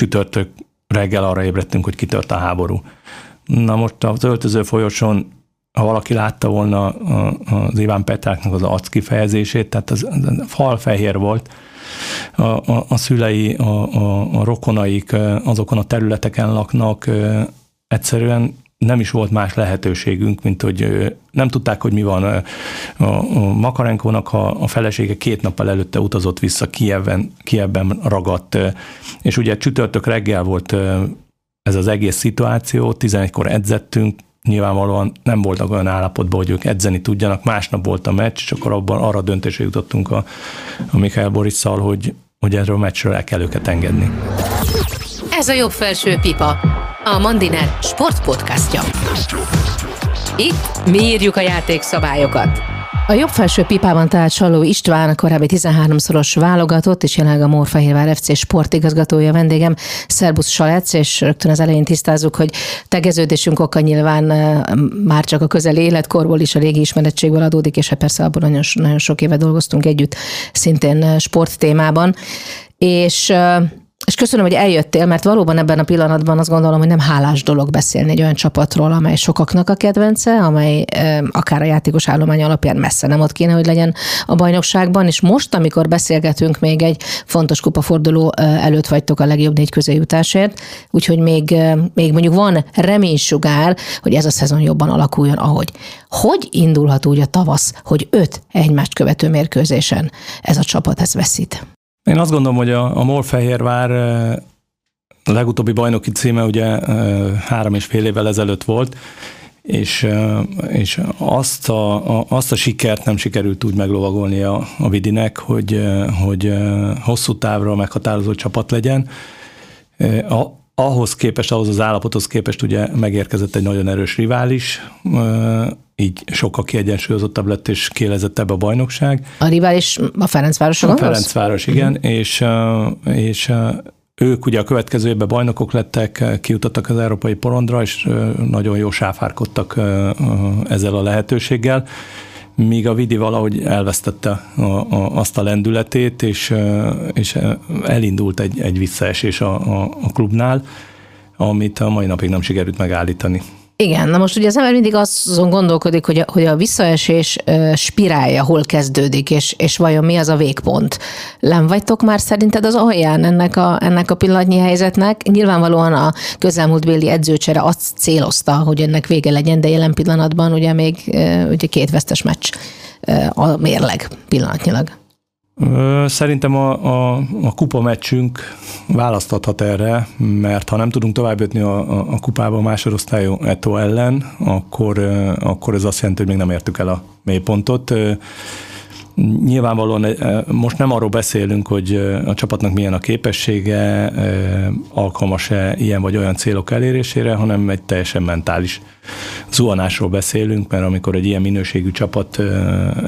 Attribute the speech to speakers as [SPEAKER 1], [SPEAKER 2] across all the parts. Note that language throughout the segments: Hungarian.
[SPEAKER 1] csütörtök reggel arra ébredtünk, hogy kitört a háború. Na most az öltöző folyosón, ha valaki látta volna az Iván Petráknak az arc kifejezését, tehát az, az falfehér volt, a, a, a szülei, a, a, a rokonaik azokon a területeken laknak, egyszerűen nem is volt más lehetőségünk, mint hogy nem tudták, hogy mi van. A Makarenkónak a, a felesége két nappal előtte utazott vissza Kievben, Kievben ragadt, és ugye csütörtök reggel volt ez az egész szituáció, 11-kor edzettünk, nyilvánvalóan nem voltak olyan állapotban, hogy ők edzeni tudjanak. Másnap volt a meccs, és akkor abban arra döntésre jutottunk a, a Mikhail Borisszal, hogy, hogy erről a meccsről el kell őket engedni.
[SPEAKER 2] Ez a jobb felső pipa, a Mandiner sportpodcastja. Itt mi írjuk a játékszabályokat.
[SPEAKER 3] A jobb felső pipában talált Saló István, a korábbi 13-szoros válogatott, és jelenleg a Mórfehérvár FC sportigazgatója vendégem. Szerbusz Salec, és rögtön az elején tisztázzuk, hogy tegeződésünk oka nyilván már csak a közeli életkorból is a régi ismerettségből adódik, és hát persze abban nagyon, nagyon sok éve dolgoztunk együtt, szintén sport témában. És és köszönöm, hogy eljöttél, mert valóban ebben a pillanatban azt gondolom, hogy nem hálás dolog beszélni egy olyan csapatról, amely sokaknak a kedvence, amely akár a játékos állomány alapján messze nem ott kéne, hogy legyen a bajnokságban, és most, amikor beszélgetünk még egy fontos kupaforduló előtt vagytok a legjobb négy közéjutásért, úgyhogy még, még mondjuk van reménysugár, hogy ez a szezon jobban alakuljon, ahogy. Hogy indulhat úgy a tavasz, hogy öt egymást követő mérkőzésen ez a csapat ez veszít?
[SPEAKER 1] Én azt gondolom, hogy a, a Molfehérvár legutóbbi bajnoki címe ugye három és fél évvel ezelőtt volt, és, és azt, a, a, azt a sikert nem sikerült úgy meglovagolni a, a Vidinek, hogy, hogy hosszú távra meghatározó csapat legyen. A, ahhoz képest, ahhoz az állapothoz képest ugye megérkezett egy nagyon erős rivális, így sokkal kiegyensúlyozottabb lett és kielezettebb a bajnokság.
[SPEAKER 3] A rivális a Ferencváros
[SPEAKER 1] A Ferencváros, igen, uh-huh. és, és ők ugye a következő évben bajnokok lettek, kijutottak az európai porondra, és nagyon jó sáfárkodtak ezzel a lehetőséggel, míg a Vidi valahogy elvesztette a, a, azt a lendületét, és, és elindult egy, egy visszaesés a, a, a klubnál, amit a mai napig nem sikerült megállítani.
[SPEAKER 3] Igen, na most ugye az ember mindig azon gondolkodik, hogy a, hogy a visszaesés spirálja hol kezdődik, és, és vajon mi az a végpont. Nem vagytok már szerinted az alján ennek a, ennek a pillanatnyi helyzetnek? Nyilvánvalóan a közelmúltbéli edzőcsere azt célozta, hogy ennek vége legyen, de jelen pillanatban ugye még ugye két vesztes meccs a mérleg pillanatnyilag.
[SPEAKER 1] Szerintem a, a, a kupa meccsünk választhathat erre, mert ha nem tudunk tovább jutni a, a, a kupába a másodosztályú Eto ellen, akkor, akkor ez azt jelenti, hogy még nem értük el a mélypontot. Nyilvánvalóan most nem arról beszélünk, hogy a csapatnak milyen a képessége, alkalmas-e ilyen vagy olyan célok elérésére, hanem egy teljesen mentális zuhanásról beszélünk, mert amikor egy ilyen minőségű csapat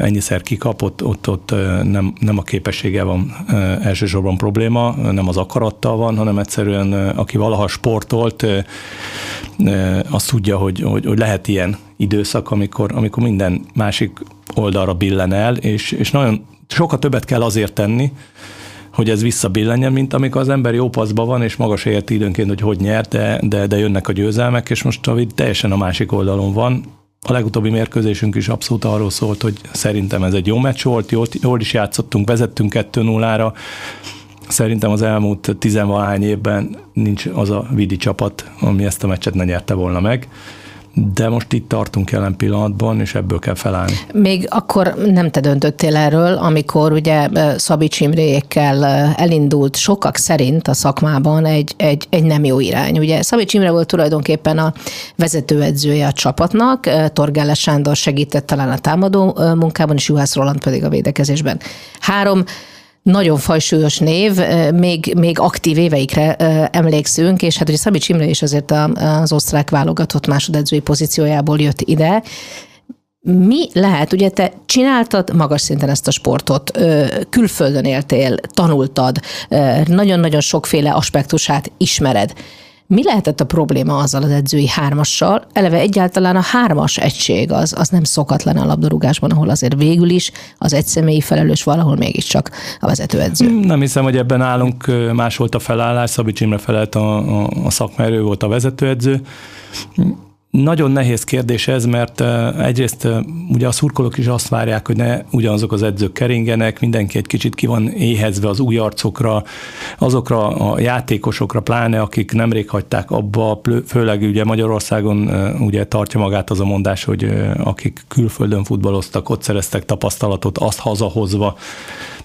[SPEAKER 1] ennyiszer kikapott, ott, ott nem, nem a képessége van elsősorban probléma, nem az akarattal van, hanem egyszerűen aki valaha sportolt, azt tudja, hogy, hogy, hogy lehet ilyen időszak, amikor, amikor minden másik oldalra billen el, és, és nagyon sokkal többet kell azért tenni, hogy ez visszabillenjen, mint amikor az ember jó paszban van, és magas érti időnként, hogy hogy nyert, de, de, de jönnek a győzelmek, és most a teljesen a másik oldalon van. A legutóbbi mérkőzésünk is abszolút arról szólt, hogy szerintem ez egy jó meccs volt, jól, jól is játszottunk, vezettünk 2-0-ra, Szerintem az elmúlt tizenvalahány évben nincs az a vidi csapat, ami ezt a meccset ne nyerte volna meg de most itt tartunk jelen pillanatban, és ebből kell felállni.
[SPEAKER 3] Még akkor nem te döntöttél erről, amikor ugye Szabics Imrékkel elindult sokak szerint a szakmában egy, egy, egy nem jó irány. Ugye Szabics Imre volt tulajdonképpen a vezetőedzője a csapatnak, Torgelle Sándor segített talán a támadó munkában, és Juhász Roland pedig a védekezésben. Három nagyon fajsúlyos név, még, még aktív éveikre emlékszünk, és hát ugye Szabics Imre is azért az osztrák válogatott másodedzői pozíciójából jött ide, mi lehet, ugye te csináltad magas szinten ezt a sportot, külföldön éltél, tanultad, nagyon-nagyon sokféle aspektusát ismered. Mi lehetett a probléma azzal az edzői hármassal? Eleve egyáltalán a hármas egység az, az nem szokatlan a labdarúgásban, ahol azért végül is az egyszemélyi felelős valahol mégiscsak a vezetőedző.
[SPEAKER 1] Nem hiszem, hogy ebben állunk, más volt a felállás, Szabics Imre felelt a, a, a szakmerő volt a vezetőedző. Nagyon nehéz kérdés ez, mert egyrészt ugye a szurkolók is azt várják, hogy ne ugyanazok az edzők keringenek, mindenki egy kicsit ki van éhezve az új arcokra, azokra a játékosokra, pláne akik nemrég hagyták abba, főleg ugye Magyarországon ugye tartja magát az a mondás, hogy akik külföldön futballoztak, ott szereztek tapasztalatot, azt hazahozva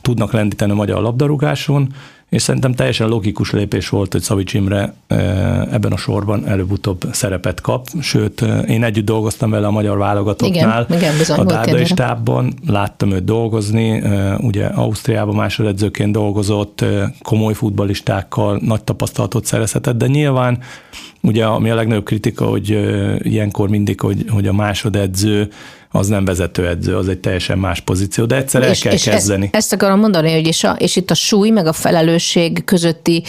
[SPEAKER 1] tudnak lendíteni a magyar labdarúgáson, és szerintem teljesen logikus lépés volt, hogy Szavics Imre ebben a sorban előbb-utóbb szerepet kap, sőt, én együtt dolgoztam vele a magyar válogatottnál,
[SPEAKER 3] igen, igen, bizony,
[SPEAKER 1] a Dárdai stábban, láttam őt dolgozni, ugye Ausztriában másodedzőként dolgozott, komoly futbalistákkal nagy tapasztalatot szerezhetett, de nyilván ugye ami a legnagyobb kritika, hogy ilyenkor mindig, hogy, hogy a másodedző az nem vezetőedző, az egy teljesen más pozíció, de egyszer el és, kell és kezdeni.
[SPEAKER 3] Ezt, ezt akarom mondani, hogy és, a, és itt a súly meg a felelősség közötti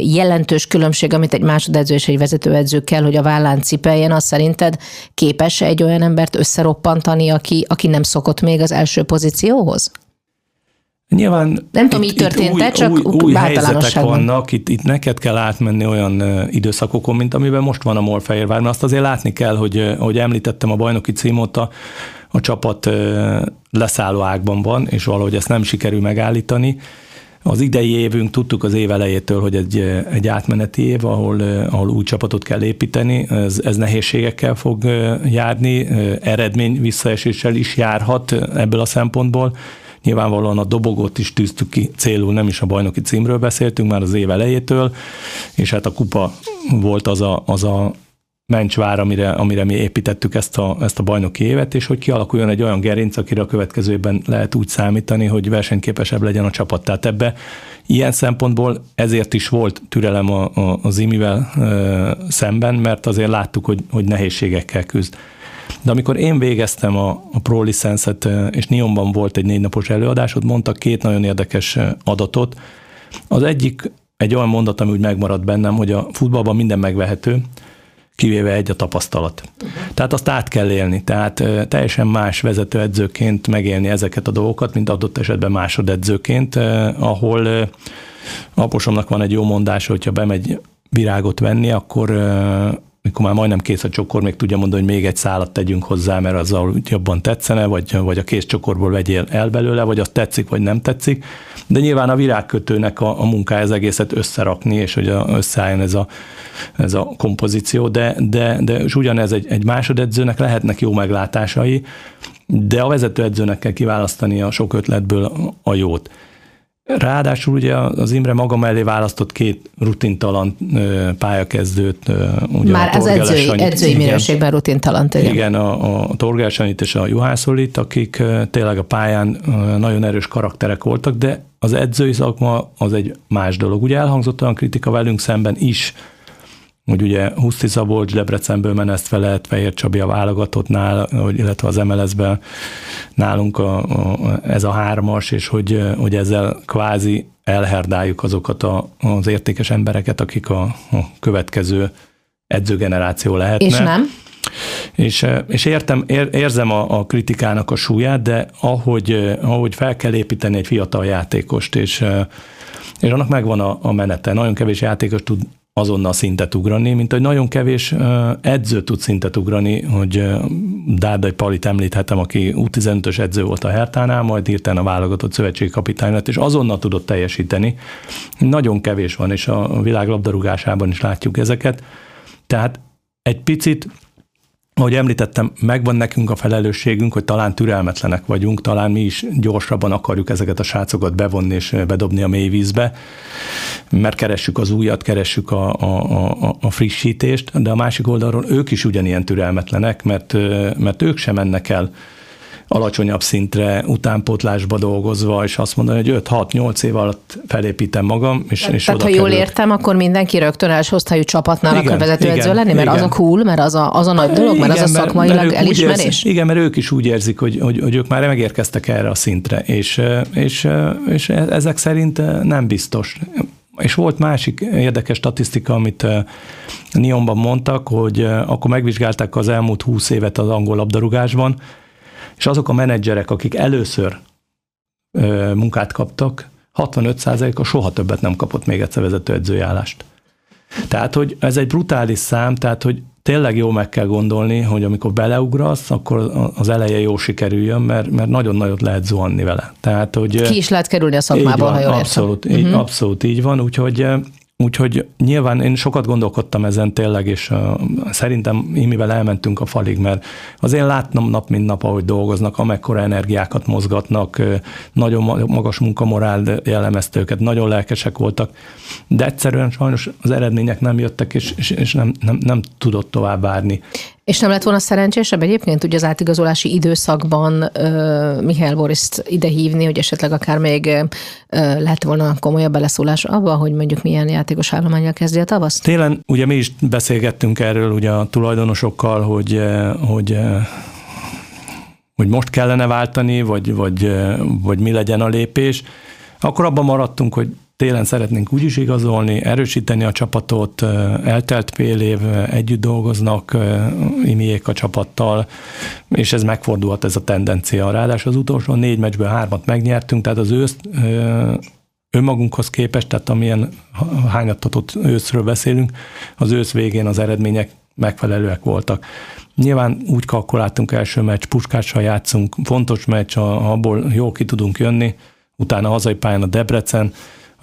[SPEAKER 3] jelentős különbség, amit egy másodedző és egy vezetőedző kell, hogy a vállán cipeljen, az szerinted képes egy olyan embert összeroppantani, aki, aki nem szokott még az első pozícióhoz?
[SPEAKER 1] Nyilván
[SPEAKER 3] nem tudom, így történt csak új, új helyzetek
[SPEAKER 1] vannak, itt, itt neked kell átmenni olyan időszakokon, mint amiben most van a Morfehérvár, mert azt azért látni kell, hogy, hogy említettem a bajnoki címot, a, a csapat leszálló ágban van, és valahogy ezt nem sikerül megállítani. Az idei évünk tudtuk az év elejétől, hogy egy, egy átmeneti év, ahol, ahol új csapatot kell építeni, ez, ez nehézségekkel fog járni, eredmény visszaeséssel is járhat ebből a szempontból Nyilvánvalóan a dobogót is tűztük ki célul, nem is a bajnoki címről beszéltünk már az év elejétől, és hát a kupa volt az a, az a mencsvár, amire, amire mi építettük ezt a, ezt a bajnoki évet, és hogy kialakuljon egy olyan gerinc, akire a következő évben lehet úgy számítani, hogy versenyképesebb legyen a csapat. Tehát ebbe ilyen szempontból ezért is volt türelem a, a, az imivel e, szemben, mert azért láttuk, hogy, hogy nehézségekkel küzd. De amikor én végeztem a, a Pro Licenszet, és Nionban volt egy négy napos előadás, ott mondtak két nagyon érdekes adatot. Az egyik egy olyan mondat, ami úgy megmaradt bennem, hogy a futballban minden megvehető, kivéve egy a tapasztalat. Uh-huh. Tehát azt át kell élni, tehát teljesen más vezetőedzőként megélni ezeket a dolgokat, mint adott esetben másodedzőként, ahol aposomnak van egy jó mondása, hogyha bemegy virágot venni, akkor mikor már majdnem kész a csokor, még tudja mondani, hogy még egy szálat tegyünk hozzá, mert azzal jobban tetszene, vagy, vagy a kész csokorból vegyél el belőle, vagy az tetszik, vagy nem tetszik. De nyilván a virágkötőnek a, a munkája ez egészet összerakni, és hogy összeálljon ez a, ez a kompozíció, de, de, de és ugyanez egy, egy másodedzőnek lehetnek jó meglátásai, de a vezetőedzőnek kell kiválasztani a sok ötletből a jót. Ráadásul ugye az Imre maga mellé választott két rutintalan pályakezdőt.
[SPEAKER 3] Ugye Már az edzői, edzői igen, minőségben rutintalan.
[SPEAKER 1] Igen, igen a, a Torgás és a Juhászolit, akik tényleg a pályán nagyon erős karakterek voltak, de az edzői szakma az egy más dolog. Ugye elhangzott olyan kritika velünk szemben is, hogy ugye Huszti Szabolcs Debrecenből meneszt felett, Fehér Csabi a válogatottnál, illetve az MLS-ben nálunk a, a, ez a hármas, és hogy, hogy ezzel kvázi elherdáljuk azokat a, az értékes embereket, akik a, a következő edzőgeneráció lehetne.
[SPEAKER 3] És nem?
[SPEAKER 1] És, és értem, ér, érzem a, a kritikának a súlyát, de ahogy, ahogy fel kell építeni egy fiatal játékost, és, és annak megvan a, a menete. Nagyon kevés játékos tud azonnal szintet ugrani, mint hogy nagyon kevés edző tud szintet ugrani, hogy Dárdai Palit említhetem, aki U15-ös edző volt a Hertánál, majd írtán a válogatott szövetségi kapitány lett, és azonnal tudott teljesíteni. Nagyon kevés van, és a világ labdarúgásában is látjuk ezeket. Tehát egy picit ahogy említettem, megvan nekünk a felelősségünk, hogy talán türelmetlenek vagyunk, talán mi is gyorsabban akarjuk ezeket a srácokat bevonni és bedobni a mély vízbe, mert keressük az újat, keressük a, a, a, a frissítést, de a másik oldalról ők is ugyanilyen türelmetlenek, mert, mert ők sem mennek el alacsonyabb szintre utánpótlásba dolgozva, és azt mondani, hogy 5-6-8 év alatt felépítem magam, és,
[SPEAKER 3] és Tehát, ha jól kerül. értem, akkor mindenki rögtön elsőosztályú csapatnál igen, akar vezetőedző lenni, mert igen. az a cool, mert az a, az a nagy dolog, mert igen, az a szakmailag mert, mert elismerés?
[SPEAKER 1] Érzik, igen, mert ők is úgy érzik, hogy, hogy, hogy ők már megérkeztek erre a szintre, és, és, és ezek szerint nem biztos és volt másik érdekes statisztika, amit Nionban mondtak, hogy akkor megvizsgálták az elmúlt húsz évet az angol labdarúgásban, és azok a menedzserek, akik először munkát kaptak, 65%-a soha többet nem kapott még egyszer vezetőedzői állást. Tehát, hogy ez egy brutális szám, tehát, hogy tényleg jó meg kell gondolni, hogy amikor beleugrasz, akkor az eleje jó sikerüljön, mert, mert nagyon nagyot lehet zuhanni vele. Tehát, hogy,
[SPEAKER 3] Ki is lehet kerülni a szakmából, ha jól
[SPEAKER 1] abszolút, értem. Így, uh-huh. abszolút így van, úgyhogy Úgyhogy nyilván én sokat gondolkodtam ezen tényleg, és uh, szerintem imivel elmentünk a falig, mert azért látnom nap mint nap, ahogy dolgoznak, amekkora energiákat mozgatnak, nagyon magas munkamorál jellemezte őket, nagyon lelkesek voltak, de egyszerűen sajnos az eredmények nem jöttek, és, és, és nem, nem, nem tudott tovább várni.
[SPEAKER 3] És nem lett volna szerencsésebb egyébként ugye az átigazolási időszakban uh, Mihály Boriszt ide hívni, hogy esetleg akár még uh, lett volna komolyabb beleszólás abba, hogy mondjuk milyen játékos állományjal kezdi a tavaszt?
[SPEAKER 1] Télen ugye mi is beszélgettünk erről ugye a tulajdonosokkal, hogy, hogy hogy most kellene váltani, vagy, vagy, vagy mi legyen a lépés. Akkor abban maradtunk, hogy télen szeretnénk úgy is igazolni, erősíteni a csapatot, eltelt fél év, együtt dolgoznak imiék a csapattal, és ez megfordulhat ez a tendencia. Ráadásul az utolsó négy meccsből hármat megnyertünk, tehát az őszt önmagunkhoz képest, tehát amilyen hányattatott őszről beszélünk, az ősz végén az eredmények megfelelőek voltak. Nyilván úgy kalkuláltunk első meccs, puskással játszunk, fontos meccs, abból jó ki tudunk jönni, utána hazai pályán a Debrecen,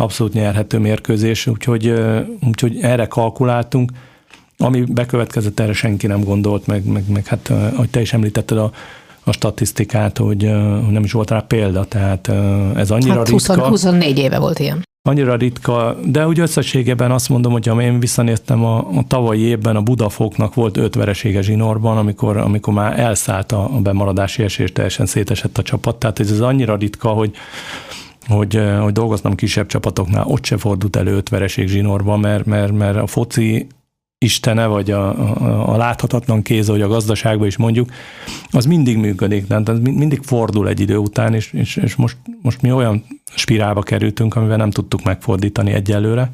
[SPEAKER 1] abszolút nyerhető mérkőzés, úgyhogy, úgyhogy erre kalkuláltunk. Ami bekövetkezett, erre senki nem gondolt, meg, meg, meg hát, ahogy te is említetted a, a statisztikát, hogy, nem is volt rá példa, tehát ez annyira hát 20, ritka.
[SPEAKER 3] 24 éve volt ilyen.
[SPEAKER 1] Annyira ritka, de úgy összességében azt mondom, hogy én visszanéztem a, a tavalyi évben a Budafoknak volt öt veresége zsinórban, amikor, amikor már elszállt a, a bemaradási esély, teljesen szétesett a csapat, tehát ez az annyira ritka, hogy hogy, hogy dolgoztam kisebb csapatoknál, ott se fordult elő öt vereség zsinórban, mert, mert, mert a foci istene, vagy a, a, a láthatatlan kéz, hogy a gazdaságban is mondjuk, az mindig működik, tehát mindig fordul egy idő után, és, és, és most, most mi olyan spirálba kerültünk, amivel nem tudtuk megfordítani egyelőre,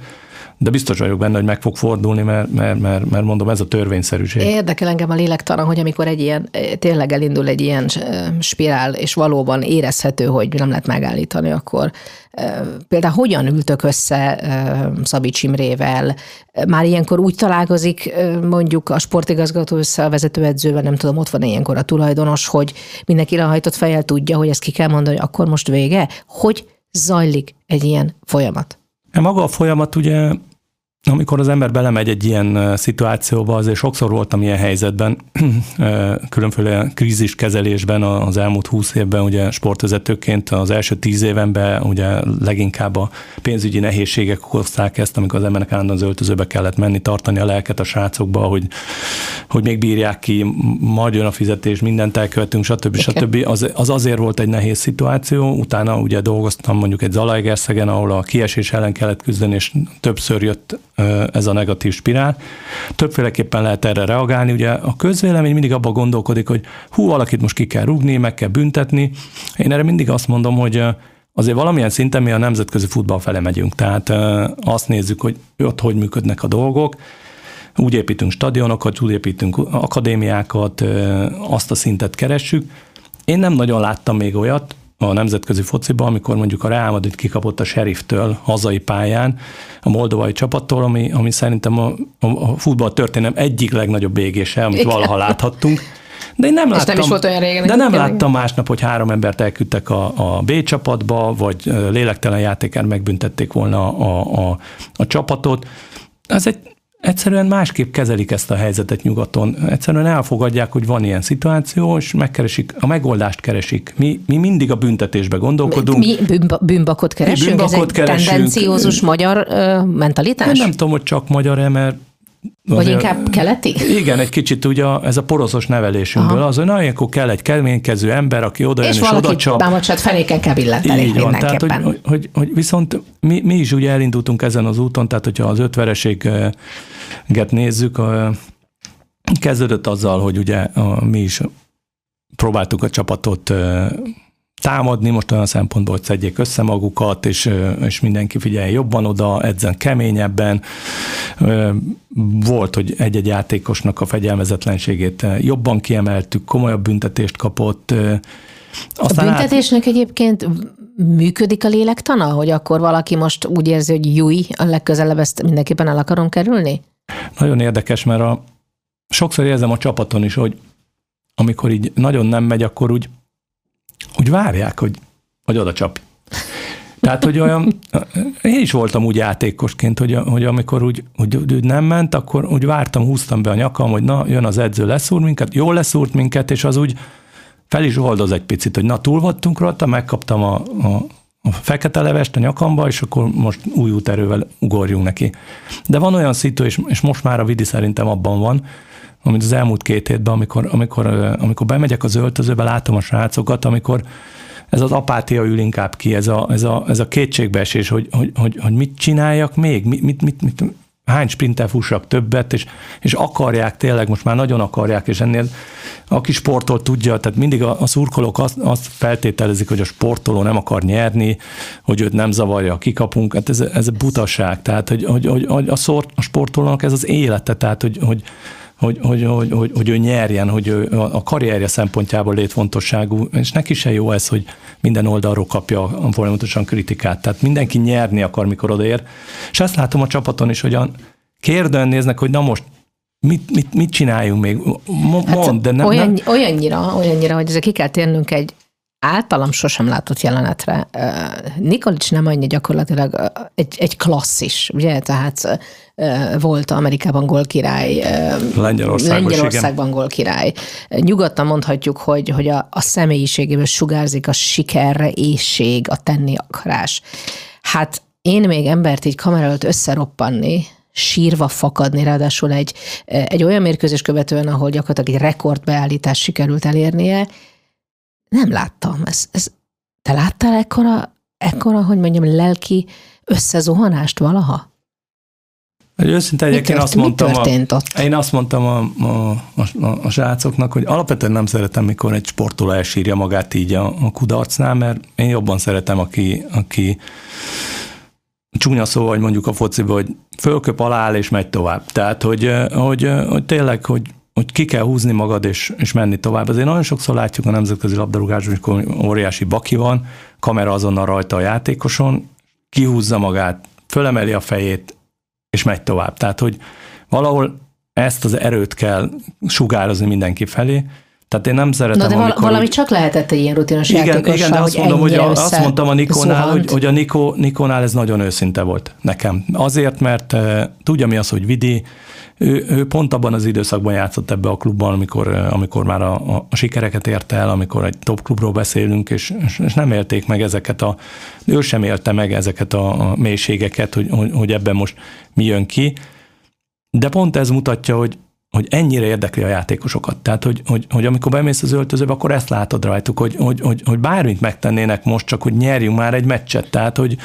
[SPEAKER 1] de biztos vagyok benne, hogy meg fog fordulni, mert, mert, mert, mert mondom, ez a törvényszerűség.
[SPEAKER 3] Érdekel engem a lélektana, hogy amikor egy ilyen, tényleg elindul egy ilyen spirál, és valóban érezhető, hogy nem lehet megállítani, akkor például hogyan ültök össze Szabics Imrével? Már ilyenkor úgy találkozik mondjuk a sportigazgató össze a vezetőedzővel, nem tudom, ott van ilyenkor a tulajdonos, hogy mindenki lehajtott fejjel tudja, hogy ezt ki kell mondani, akkor most vége? Hogy zajlik egy ilyen folyamat?
[SPEAKER 1] Maga a folyamat ugye amikor az ember belemegy egy ilyen szituációba, azért sokszor voltam ilyen helyzetben, különféle kríziskezelésben az elmúlt húsz évben, ugye sportvezetőként az első tíz évenben ugye leginkább a pénzügyi nehézségek hozták ezt, amikor az embernek állandóan az öltözőbe kellett menni, tartani a lelket a srácokba, hogy, hogy még bírják ki, majd jön a fizetés, mindent elkövetünk, stb. stb. Az, az azért volt egy nehéz szituáció, utána ugye dolgoztam mondjuk egy Zalaegerszegen, ahol a kiesés ellen kellett küzdeni, és többször jött ez a negatív spirál. Többféleképpen lehet erre reagálni. Ugye a közvélemény mindig abban gondolkodik, hogy hú, valakit most ki kell rúgni, meg kell büntetni. Én erre mindig azt mondom, hogy azért valamilyen szinten mi a nemzetközi futball fele megyünk. Tehát azt nézzük, hogy ott hogy működnek a dolgok. Úgy építünk stadionokat, úgy építünk akadémiákat, azt a szintet keressük. Én nem nagyon láttam még olyat, a nemzetközi fociban, amikor mondjuk a Real Madrid kikapott a Sheriftől hazai pályán, a moldovai csapattól, ami, ami szerintem a, a futball történelem egyik legnagyobb égése, amit Igen. valaha láthattunk. De én nem láttam,
[SPEAKER 3] nem is volt olyan régen.
[SPEAKER 1] De nem láttam másnap, hogy három embert elküldtek a, a B csapatba, vagy lélektelen játékán megbüntették volna a, a, a, a csapatot. Ez egy egyszerűen másképp kezelik ezt a helyzetet nyugaton. Egyszerűen elfogadják, hogy van ilyen szituáció, és megkeresik, a megoldást keresik. Mi, mi mindig a büntetésbe gondolkodunk.
[SPEAKER 3] Mi bűnba, bűnbakot keresünk? Mi bűnbakot Ez egy keresünk. tendenciózus magyar ö, mentalitás?
[SPEAKER 1] Én nem tudom, hogy csak magyar-e, mert
[SPEAKER 3] vagy inkább keleti?
[SPEAKER 1] Igen, egy kicsit ugye ez a poroszos nevelésünkből Aha. az, hogy na, ilyenkor kell egy keménykező ember, aki oda jön és, és oda csap.
[SPEAKER 3] Valaki fenéken kell billenteni Így van,
[SPEAKER 1] tehát, hogy, hogy, hogy, hogy, viszont mi, mi, is ugye elindultunk ezen az úton, tehát hogyha az ötvereséget nézzük, kezdődött azzal, hogy ugye mi is próbáltuk a csapatot támadni, most olyan szempontból, hogy szedjék össze magukat, és, és mindenki figyeljen jobban oda, edzen keményebben. Volt, hogy egy-egy játékosnak a fegyelmezetlenségét jobban kiemeltük, komolyabb büntetést kapott.
[SPEAKER 3] Aztán a büntetésnek át... egyébként működik a lélektana, hogy akkor valaki most úgy érzi, hogy júj, a legközelebb ezt mindenképpen el akarom kerülni?
[SPEAKER 1] Nagyon érdekes, mert a, sokszor érzem a csapaton is, hogy amikor így nagyon nem megy, akkor úgy, úgy várják, hogy, hogy oda csap. Tehát, hogy olyan, én is voltam úgy játékosként, hogy, hogy amikor úgy, úgy, úgy nem ment, akkor úgy vártam, húztam be a nyakam, hogy na, jön az edző, leszúr minket, jól leszúrt minket, és az úgy fel is oldoz egy picit, hogy na, túl voltunk rajta, megkaptam a, a, a fekete levest a nyakamba, és akkor most új úterővel ugorjunk neki. De van olyan szitu, és, és most már a Vidi szerintem abban van, amit az elmúlt két hétben, amikor, amikor, amikor bemegyek az öltözőbe, látom a srácokat, amikor ez az apátia ül inkább ki, ez a, ez a, ez a kétségbeesés, hogy, hogy, hogy, hogy mit csináljak még, mit, mit, mit, mit, hány sprintel fussak többet, és, és akarják tényleg, most már nagyon akarják, és ennél aki sportol tudja, tehát mindig a, a szurkolók azt, azt feltételezik, hogy a sportoló nem akar nyerni, hogy őt nem zavarja a kikapunk, hát ez, ez butaság, tehát hogy, hogy, hogy, hogy a, szort, a sportolónak ez az élete, tehát hogy, hogy hogy, hogy, hogy, hogy, hogy ő nyerjen, hogy ő a karrierje szempontjából létfontosságú, és neki se jó ez, hogy minden oldalról kapja folyamatosan kritikát. Tehát mindenki nyerni akar, mikor odaér. És ezt látom a csapaton is, hogy a kérdően néznek, hogy na most mit, mit, mit csináljunk még?
[SPEAKER 3] Mond, hát de nem, olyan, nem... Olyannyira, olyannyira, hogy ezek ki kell térnünk egy általam sosem látott jelenetre. Nikolics nem annyi gyakorlatilag egy, egy klasszis, ugye? Tehát volt Amerikában gólkirály,
[SPEAKER 1] Lengyelországban,
[SPEAKER 3] Lengyelországban gólkirály. Nyugodtan mondhatjuk, hogy, hogy a, a személyiségéből sugárzik a siker, ésség, a tenni akarás. Hát én még embert így kamera előtt összeroppanni, sírva fakadni, ráadásul egy, egy olyan mérkőzés követően, ahol gyakorlatilag egy rekordbeállítást sikerült elérnie, nem láttam. Ez, ez, te láttál ekkora, ekkora, hogy mondjam, lelki összezuhanást valaha?
[SPEAKER 1] Hogy őszinte egyébként azt mondtam, a, ott? én azt mondtam a, a, a, a srácoknak, hogy alapvetően nem szeretem, mikor egy sportoló elsírja magát így a, a kudarcnál, mert én jobban szeretem, aki, aki csúnya szó, vagy mondjuk a fociba, hogy fölköp alá és megy tovább. Tehát, hogy, hogy, hogy tényleg, hogy hogy ki kell húzni magad és, és menni tovább. Azért nagyon sokszor látjuk a nemzetközi labdarúgásban, amikor óriási baki van, kamera azonnal rajta a játékoson, kihúzza magát, fölemeli a fejét, és megy tovább. Tehát, hogy valahol ezt az erőt kell sugározni mindenki felé, tehát én nem szeretem,
[SPEAKER 3] Na de val- valami úgy... csak lehetett egy ilyen rutinos
[SPEAKER 1] igen, játékossal, igen, de azt mondom, hogy a, azt mondtam a Nikonál, hogy, hogy a Nikó, Nikonál ez nagyon őszinte volt nekem. Azért, mert uh, tudja mi az, hogy vidi, ő, ő pont abban az időszakban játszott ebbe a klubban, amikor, amikor már a, a, sikereket érte el, amikor egy top klubról beszélünk, és, és nem élték meg ezeket a, ő sem élte meg ezeket a, a mélységeket, hogy, hogy, hogy ebben most mi jön ki. De pont ez mutatja, hogy hogy ennyire érdekli a játékosokat. Tehát, hogy, hogy, hogy amikor bemész az öltözőbe, akkor ezt látod rajtuk, hogy, hogy, hogy, hogy bármit megtennének most, csak hogy nyerjünk már egy meccset. Tehát, hogy,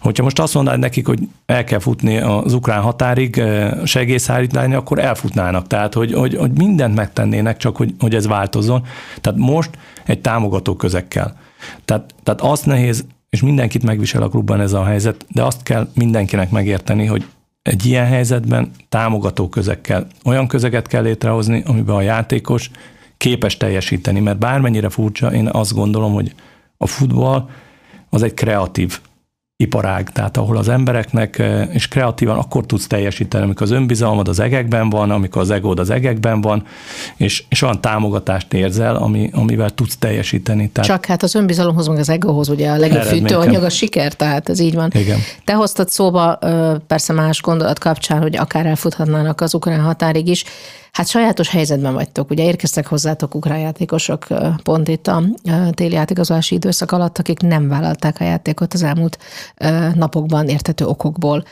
[SPEAKER 1] hogyha most azt mondanád nekik, hogy el kell futni az ukrán határig eh, segélyszállítani, akkor elfutnának. Tehát, hogy, hogy, hogy mindent megtennének, csak hogy, hogy ez változzon. Tehát most egy támogató közekkel. Tehát, tehát azt nehéz, és mindenkit megvisel a klubban ez a helyzet, de azt kell mindenkinek megérteni, hogy egy ilyen helyzetben támogató közekkel, olyan közeget kell létrehozni, amiben a játékos képes teljesíteni, mert bármennyire furcsa, én azt gondolom, hogy a futball az egy kreatív iparág, tehát ahol az embereknek, eh, és kreatívan akkor tudsz teljesíteni, amikor az önbizalmad az egekben van, amikor az egód az egekben van, és, és olyan támogatást érzel, ami, amivel tudsz teljesíteni.
[SPEAKER 3] Tehát Csak hát az önbizalomhoz, meg az egóhoz ugye a legjobb fűtőanyag a siker, tehát ez így van.
[SPEAKER 1] Igen.
[SPEAKER 3] Te hoztad szóba persze más gondolat kapcsán, hogy akár elfuthatnának az ukrán határig is, Hát sajátos helyzetben vagytok. Ugye érkeztek hozzátok ukrán játékosok pont itt a téli játékozási időszak alatt, akik nem vállalták a játékot az elmúlt napokban értető okokból.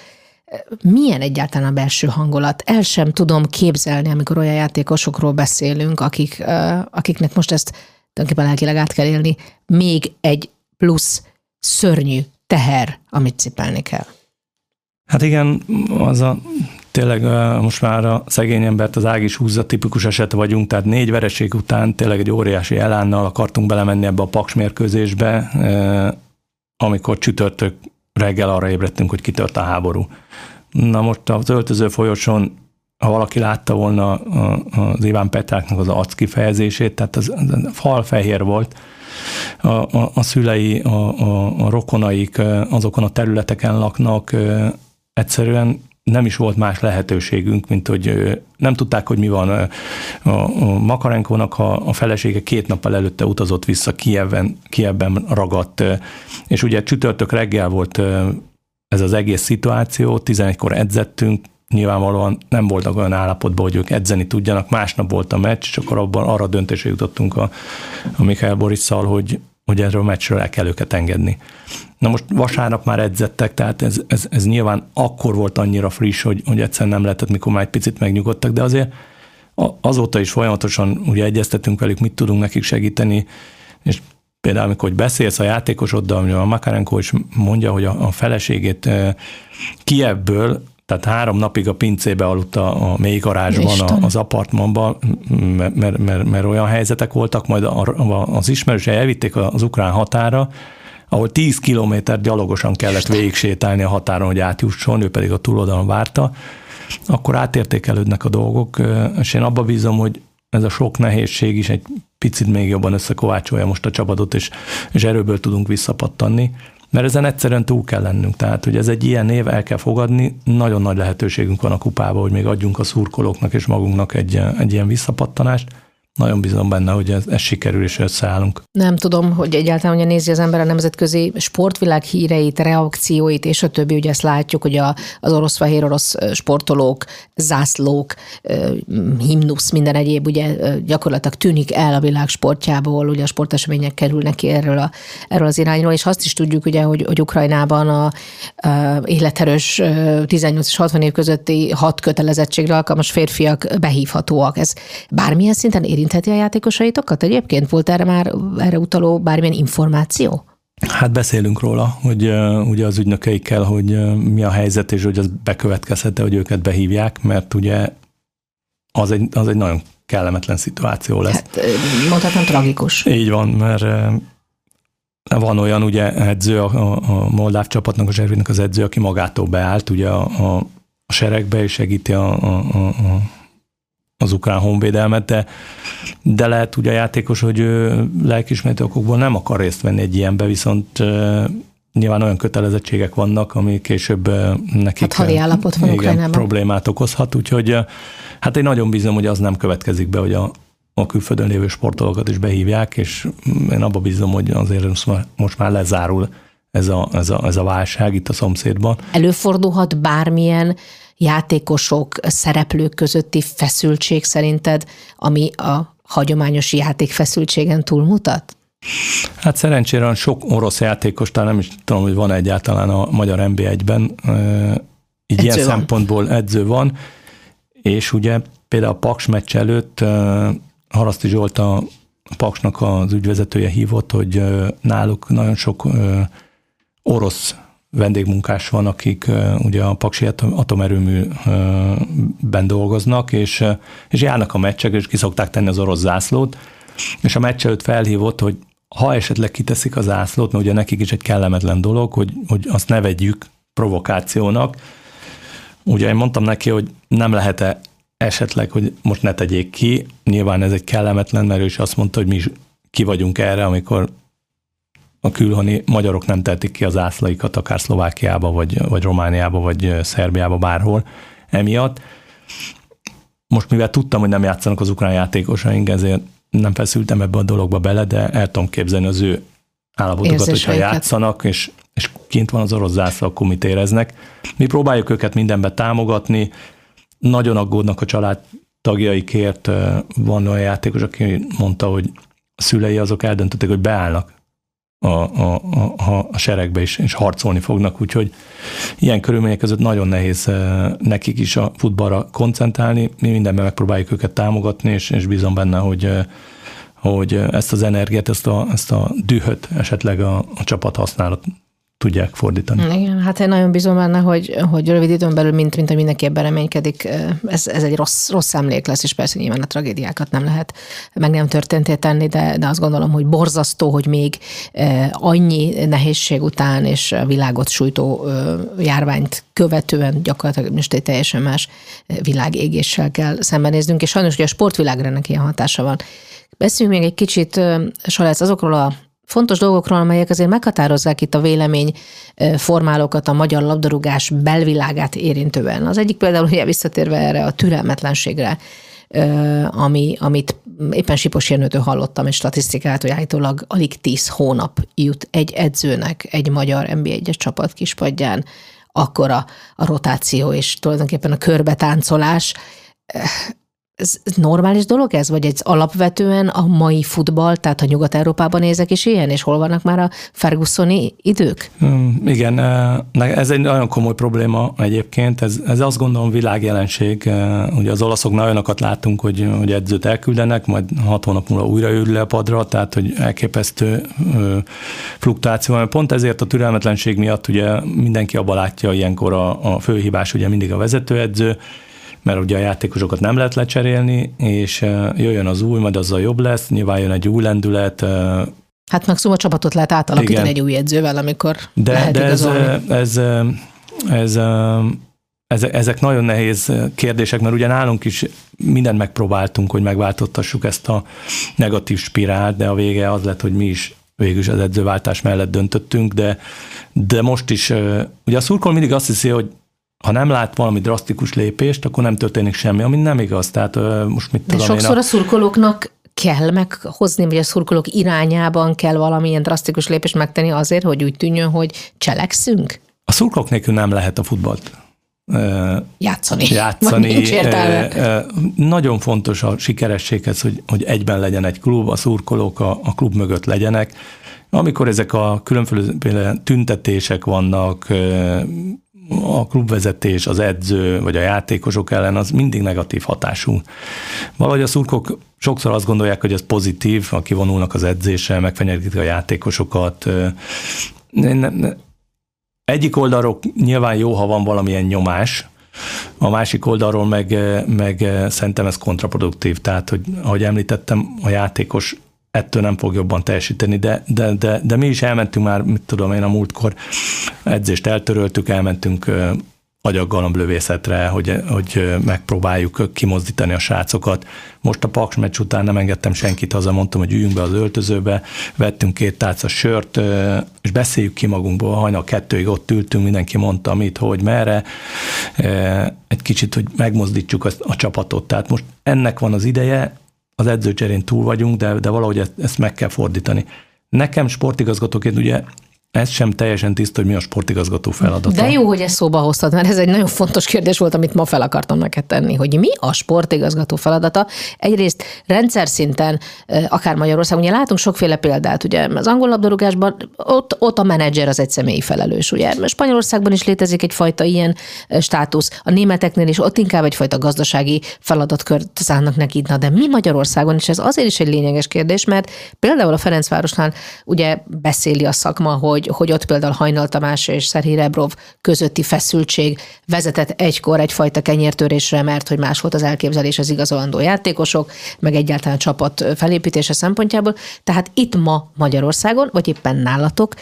[SPEAKER 3] Milyen egyáltalán a belső hangulat? El sem tudom képzelni, amikor olyan játékosokról beszélünk, akik, akiknek most ezt tulajdonképpen lelkileg át kell élni, még egy plusz szörnyű teher, amit cipelni kell.
[SPEAKER 1] Hát igen, az a tényleg most már a szegény embert az ág is húzza, tipikus eset vagyunk, tehát négy vereség után tényleg egy óriási elánnal akartunk belemenni ebbe a paks mérkőzésbe, amikor csütörtök reggel arra ébredtünk, hogy kitört a háború. Na most az öltöző folyosón, ha valaki látta volna az Iván Petráknak az arc kifejezését, tehát az, az falfehér volt, a, a, a szülei, a, a, a rokonaik azokon a területeken laknak, egyszerűen nem is volt más lehetőségünk, mint hogy nem tudták, hogy mi van. A Makarenkónak a, a felesége két nappal előtte utazott vissza Kievben, Kievben ragadt, és ugye csütörtök reggel volt ez az egész szituáció, 11-kor edzettünk, nyilvánvalóan nem voltak olyan állapotban, hogy ők edzeni tudjanak. Másnap volt a meccs, akkor abban arra döntésre jutottunk a, a Mikael Borisszal, hogy, hogy erről a meccsről el kell őket engedni. Na most vasárnap már edzettek, tehát ez, ez, ez nyilván akkor volt annyira friss, hogy, hogy egyszerűen nem lehetett, mikor már egy picit megnyugodtak, de azért azóta is folyamatosan ugye egyeztetünk velük, mit tudunk nekik segíteni, és például amikor hogy beszélsz a játékosoddal, a Makarenko is mondja, hogy a, a feleségét Kievből tehát három napig a pincébe aludt a, a mély garázsban, a, az apartmanban, mert, mert, mert, mert olyan helyzetek voltak, majd az ismerősei elvitték az ukrán határa, ahol 10 kilométer gyalogosan kellett végig sétálni a határon, hogy átjusson, ő pedig a túloldalon várta, akkor átértékelődnek a dolgok, és én abba bízom, hogy ez a sok nehézség is egy picit még jobban összekovácsolja most a csapatot, és, és erőből tudunk visszapattanni mert ezen egyszerűen túl kell lennünk. Tehát, hogy ez egy ilyen év, el kell fogadni, nagyon nagy lehetőségünk van a kupába, hogy még adjunk a szurkolóknak és magunknak egy, egy ilyen visszapattanást, nagyon bízom benne, hogy ez, ez sikerül és összeállunk.
[SPEAKER 3] Nem tudom, hogy egyáltalán hogy nézi az ember a nemzetközi sportvilág híreit, reakcióit, és a többi, ugye ezt látjuk, hogy a, az orosz-fehér orosz sportolók, zászlók, himnusz, minden egyéb, ugye gyakorlatilag tűnik el a világ sportjából, ugye a sportesemények kerülnek ki erről, a, erről az irányról, és azt is tudjuk, ugye, hogy, hogy Ukrajnában a, a életerős 18 és 60 év közötti hat kötelezettségre alkalmas férfiak behívhatóak. Ez bármilyen szinten éri érintheti a játékosaitokat egyébként? Volt erre már erre utaló bármilyen információ?
[SPEAKER 1] Hát beszélünk róla, hogy uh, ugye az ügynökeikkel, hogy uh, mi a helyzet, és hogy az bekövetkezhet hogy őket behívják, mert ugye az egy, az egy nagyon kellemetlen szituáció lesz. Hát
[SPEAKER 3] mondhatnám tragikus.
[SPEAKER 1] Így van, mert uh, van olyan ugye edző, a, a Moldáv csapatnak, a Zservinek az edző, aki magától beállt ugye a, a, a seregbe, és segíti a, a, a, a az ukrán honvédelmet, de, de lehet ugye a játékos, hogy ő lelkismereti okokból nem akar részt venni egy ilyenbe, viszont nyilván olyan kötelezettségek vannak, ami később nekik
[SPEAKER 3] hát állapot van
[SPEAKER 1] igen, problémát okozhat, úgyhogy hát én nagyon bízom, hogy az nem következik be, hogy a, a külföldön lévő sportolókat is behívják, és én abba bízom, hogy azért most már lezárul ez a, ez a, ez a válság itt a szomszédban.
[SPEAKER 3] Előfordulhat bármilyen játékosok, szereplők közötti feszültség szerinted, ami a hagyományos játék feszültségen túlmutat?
[SPEAKER 1] Hát szerencsére sok orosz játékos, talán nem is tudom, hogy van egyáltalán a magyar NB1-ben, így edző ilyen van. szempontból edző van, és ugye például a Paks meccs előtt Haraszti Zsolt a Paksnak az ügyvezetője hívott, hogy náluk nagyon sok orosz vendégmunkás van, akik ugye a Paksi atomerőműben dolgoznak, és, és járnak a meccsek, és ki szokták tenni az orosz zászlót, és a meccs előtt felhívott, hogy ha esetleg kiteszik az zászlót, mert ugye nekik is egy kellemetlen dolog, hogy, hogy azt ne vegyük provokációnak. Ugye én mondtam neki, hogy nem lehet-e esetleg, hogy most ne tegyék ki, nyilván ez egy kellemetlen, mert ő is azt mondta, hogy mi is ki vagyunk erre, amikor a külhoni magyarok nem tették ki az ászlaikat, akár Szlovákiába, vagy, vagy Romániába, vagy Szerbiába, bárhol emiatt. Most mivel tudtam, hogy nem játszanak az ukrán játékosaink, ezért nem feszültem ebbe a dologba bele, de el tudom képzelni az ő állapotokat, hogyha játszanak, és, és kint van az orosz zászló, akkor mit éreznek. Mi próbáljuk őket mindenbe támogatni, nagyon aggódnak a család tagjaikért. Van olyan játékos, aki mondta, hogy a szülei azok eldöntötték, hogy beállnak a, a, a, a seregbe is, és harcolni fognak, úgyhogy ilyen körülmények között nagyon nehéz eh, nekik is a futballra koncentrálni. Mi mindenben megpróbáljuk őket támogatni, és, és bízom benne, hogy eh, hogy ezt az energiát, ezt a, ezt a dühöt esetleg a, a csapat használat tudják fordítani.
[SPEAKER 3] Igen, hát én nagyon bízom benne, hogy, hogy rövid időn belül, mint, mint mindenki ebben reménykedik, ez, ez egy rossz, rossz emlék lesz, és persze nyilván a tragédiákat nem lehet meg nem történté tenni, de, de azt gondolom, hogy borzasztó, hogy még annyi nehézség után és a világot sújtó járványt követően gyakorlatilag most egy teljesen más világégéssel kell szembenéznünk, és sajnos, hogy a sportvilágra ennek ilyen hatása van. Beszéljünk még egy kicsit, Salec, azokról a fontos dolgokról, amelyek azért meghatározzák itt a vélemény formálókat a magyar labdarúgás belvilágát érintően. Az egyik például, ugye visszatérve erre a türelmetlenségre, ami, amit éppen Sipos Jenőtől hallottam egy statisztikát, hogy állítólag alig tíz hónap jut egy edzőnek egy magyar NB1-es csapat kispadján, akkor a, a rotáció és tulajdonképpen a körbetáncolás ez normális dolog ez, vagy ez alapvetően a mai futball, tehát a Nyugat-Európában nézek is ilyen, és hol vannak már a Fergusoni idők?
[SPEAKER 1] Hmm, igen, ez egy nagyon komoly probléma egyébként, ez, ez azt gondolom világjelenség. Ugye az olaszoknál olyanokat látunk, hogy, hogy edzőt elküldenek, majd hat hónap múlva újra ül le a padra, tehát hogy elképesztő fluktuáció van. Pont ezért a türelmetlenség miatt ugye mindenki abban látja ilyenkor a, a főhibás ugye mindig a vezetőedző, mert ugye a játékosokat nem lehet lecserélni, és jöjjön az új, majd azzal jobb lesz, nyilván jön egy új lendület,
[SPEAKER 3] Hát meg szóval csapatot lehet átalakítani Igen. egy új edzővel, amikor
[SPEAKER 1] de,
[SPEAKER 3] lehet
[SPEAKER 1] de ez, ez, ez, ez, ezek nagyon nehéz kérdések, mert ugye nálunk is mindent megpróbáltunk, hogy megváltoztassuk ezt a negatív spirált, de a vége az lett, hogy mi is végül is az edzőváltás mellett döntöttünk, de, de most is, ugye a szurkol mindig azt hiszi, hogy ha nem lát valami drasztikus lépést, akkor nem történik semmi, ami nem igaz. Tehát most mit
[SPEAKER 3] tudom sokszor én a... a szurkolóknak kell meghozni, vagy a szurkolók irányában kell valamilyen drasztikus lépést megtenni azért, hogy úgy tűnjön, hogy cselekszünk?
[SPEAKER 1] A szurkolók nélkül nem lehet a futballt
[SPEAKER 3] játszani.
[SPEAKER 1] játszani. Nagyon fontos a sikerességhez, hogy, hogy egyben legyen egy klub, a szurkolók a, a klub mögött legyenek. Amikor ezek a különböző tüntetések vannak, a klubvezetés, az edző vagy a játékosok ellen az mindig negatív hatású. Valahogy a szurkok sokszor azt gondolják, hogy ez pozitív, ha kivonulnak az edzésre, megfenyegetik a játékosokat. Egyik oldalról nyilván jó, ha van valamilyen nyomás, a másik oldalról meg, meg szerintem ez kontraproduktív. Tehát, hogy ahogy említettem, a játékos ettől nem fog jobban teljesíteni, de, de, de, de mi is elmentünk már, mit tudom én, a múltkor edzést eltöröltük, elmentünk agyaggalamblövészetre, hogy, hogy megpróbáljuk kimozdítani a srácokat. Most a Paks meccs után nem engedtem senkit haza, mondtam, hogy üljünk be az öltözőbe, vettünk két tálca sört, és beszéljük ki magunkból, hajnal kettőig ott ültünk, mindenki mondta mit, hogy merre, egy kicsit, hogy megmozdítsuk a, a csapatot. Tehát most ennek van az ideje, az edzőcserén túl vagyunk, de, de valahogy ezt, meg kell fordítani. Nekem sportigazgatóként ugye ez sem teljesen tiszta, hogy mi a sportigazgató feladata.
[SPEAKER 3] De jó, hogy ezt szóba hoztad, mert ez egy nagyon fontos kérdés volt, amit ma fel akartam neked tenni, hogy mi a sportigazgató feladata. Egyrészt rendszer szinten, akár Magyarországon, ugye látunk sokféle példát, ugye az angol labdarúgásban ott, ott a menedzser az egy személyi felelős, ugye. Spanyolországban is létezik egyfajta ilyen státusz, a németeknél is ott inkább egyfajta gazdasági feladatkört szánnak neki, na de mi Magyarországon, és ez azért is egy lényeges kérdés, mert például a Ferencvárosnál ugye beszéli a szakma, hogy hogy, hogy ott például Hajnal Tamás és Szerhi Rebrov közötti feszültség vezetett egykor egyfajta kenyértörésre, mert hogy más volt az elképzelés az igazolandó játékosok, meg egyáltalán a csapat felépítése szempontjából. Tehát itt ma Magyarországon, vagy éppen nálatok,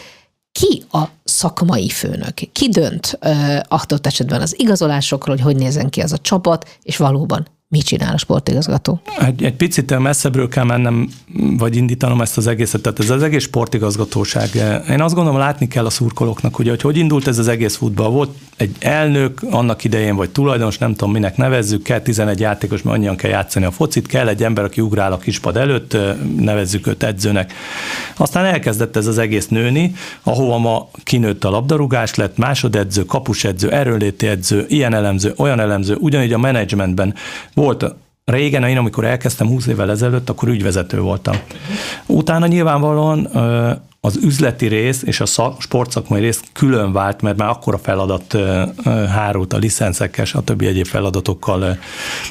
[SPEAKER 3] ki a szakmai főnök? Ki dönt uh, adott esetben az igazolásokról, hogy hogy nézen ki az a csapat, és valóban mit csinál a sportigazgató?
[SPEAKER 1] Egy, egy picit messzebbről kell mennem, vagy indítanom ezt az egészet. Tehát ez az egész sportigazgatóság. Én azt gondolom, látni kell a szurkolóknak, hogy, hogy hogy indult ez az egész futball. Volt egy elnök annak idején, vagy tulajdonos, nem tudom minek nevezzük, kell 11 játékos, mert annyian kell játszani a focit, kell egy ember, aki ugrál a kispad előtt, nevezzük őt edzőnek. Aztán elkezdett ez az egész nőni, ahova ma kinőtt a labdarúgás, lett másodedző, kapusedző, erőnléti edző, ilyen elemző, olyan elemző, ugyanígy a menedzsmentben volt régen, én amikor elkezdtem 20 évvel ezelőtt, akkor ügyvezető voltam. Utána nyilvánvalóan az üzleti rész és a szak, sportszakmai rész külön vált, mert már a feladat hárult a licenszekkel, a többi egyéb feladatokkal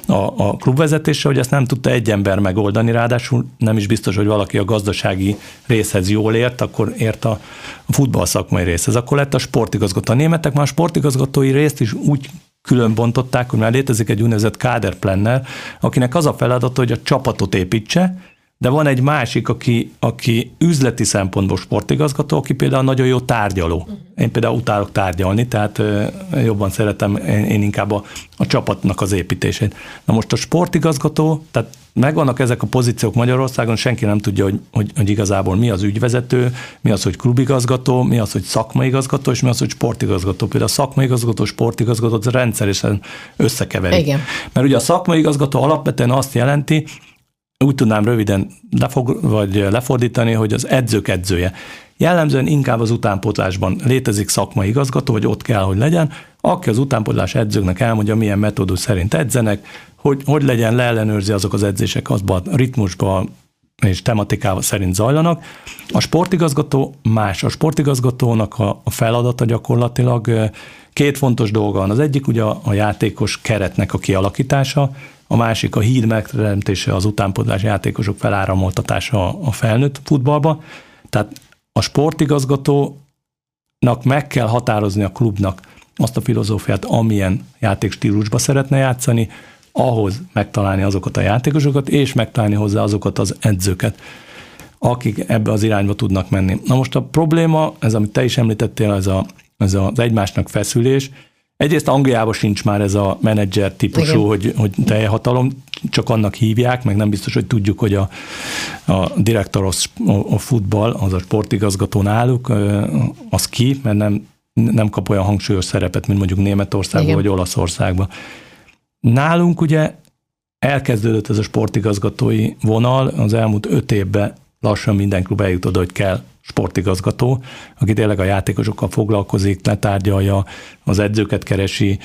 [SPEAKER 1] a, a klubvezetése, hogy ezt nem tudta egy ember megoldani, ráadásul nem is biztos, hogy valaki a gazdasági részhez jól ért, akkor ért a futball szakmai részhez. Akkor lett a sportigazgató. A németek már a sportigazgatói részt is úgy külön bontották, hogy már létezik egy úgynevezett káderplanner, akinek az a feladat, hogy a csapatot építse, de van egy másik, aki, aki üzleti szempontból sportigazgató, aki például nagyon jó tárgyaló. Én például utálok tárgyalni, tehát jobban szeretem én, én inkább a, a csapatnak az építését. Na most a sportigazgató, tehát megvannak ezek a pozíciók Magyarországon, senki nem tudja, hogy, hogy, hogy igazából mi az ügyvezető, mi az, hogy klubigazgató, mi az, hogy szakmaigazgató, és mi az, hogy sportigazgató. Például a szakmaigazgató, sportigazgató az rendszeresen összekeverik. Igen. Mert ugye a szakmaigazgató alapvetően azt jelenti, úgy tudnám röviden lefog, vagy lefordítani, hogy az edzők edzője. Jellemzően inkább az utánpótlásban létezik szakmai igazgató, hogy ott kell, hogy legyen, aki az utánpótlás edzőknek elmondja, milyen metódus szerint edzenek, hogy, hogy legyen leellenőrzi azok az edzések azban a ritmusban és tematikával szerint zajlanak. A sportigazgató más. A sportigazgatónak a, a feladata gyakorlatilag két fontos dolga van. Az egyik ugye a, a játékos keretnek a kialakítása, a másik a híd megteremtése, az utánpótlás játékosok feláramoltatása a felnőtt futballba. Tehát a sportigazgatónak meg kell határozni a klubnak azt a filozófiát, amilyen játékstílusba szeretne játszani, ahhoz megtalálni azokat a játékosokat, és megtalálni hozzá azokat az edzőket, akik ebbe az irányba tudnak menni. Na most a probléma, ez amit te is említettél, ez, a, ez az egymásnak feszülés, Egyrészt Angliában sincs már ez a menedzser típusú, Igen. hogy, hogy teljhatalom, csak annak hívják, meg nem biztos, hogy tudjuk, hogy a, a direktor a futball, az a sportigazgató náluk, az ki, mert nem, nem kap olyan hangsúlyos szerepet, mint mondjuk Németországban Igen. vagy Olaszországban. Nálunk ugye elkezdődött ez a sportigazgatói vonal, az elmúlt öt évben lassan minden klub eljut oda, hogy kell sportigazgató, aki tényleg a játékosokkal foglalkozik, letárgyalja, az edzőket keresi,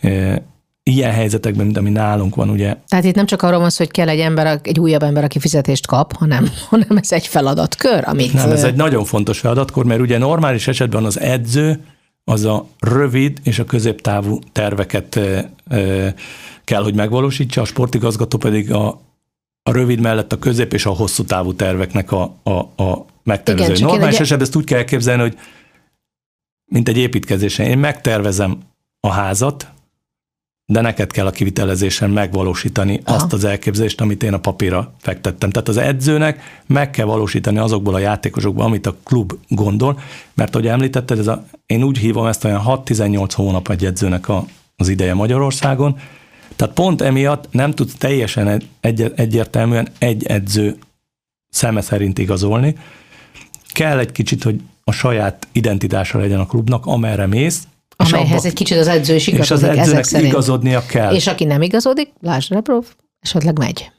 [SPEAKER 1] e, ilyen helyzetekben, mint ami nálunk van, ugye.
[SPEAKER 3] Tehát itt nem csak arról van szó, hogy kell egy ember, egy újabb ember, aki fizetést kap, hanem, hanem ez egy feladatkör, amit...
[SPEAKER 1] Nem, ez egy nagyon fontos feladatkör, mert ugye normális esetben az edző az a rövid és a középtávú terveket e, e, kell, hogy megvalósítsa, a sportigazgató pedig a, a rövid mellett a közép és a hosszú távú terveknek a, a, a megtervező. Igen, Normális esetben ezt úgy kell elképzelni, hogy mint egy építkezésen. Én megtervezem a házat, de neked kell a kivitelezésen megvalósítani Aha. azt az elképzelést, amit én a papírra fektettem. Tehát az edzőnek meg kell valósítani azokból a játékosokból, amit a klub gondol, mert ahogy említetted, ez a, én úgy hívom ezt olyan 6-18 hónap egy edzőnek a, az ideje Magyarországon, tehát pont emiatt nem tud teljesen egy, egyértelműen egy edző szeme szerint igazolni, kell egy kicsit, hogy a saját identitása legyen a klubnak, amerre mész,
[SPEAKER 3] Amelyhez abba, egy kicsit az edző is igazodik.
[SPEAKER 1] És az edzőnek ezek igazodnia kell.
[SPEAKER 3] És aki nem igazodik, lásd Reprov, esetleg megy.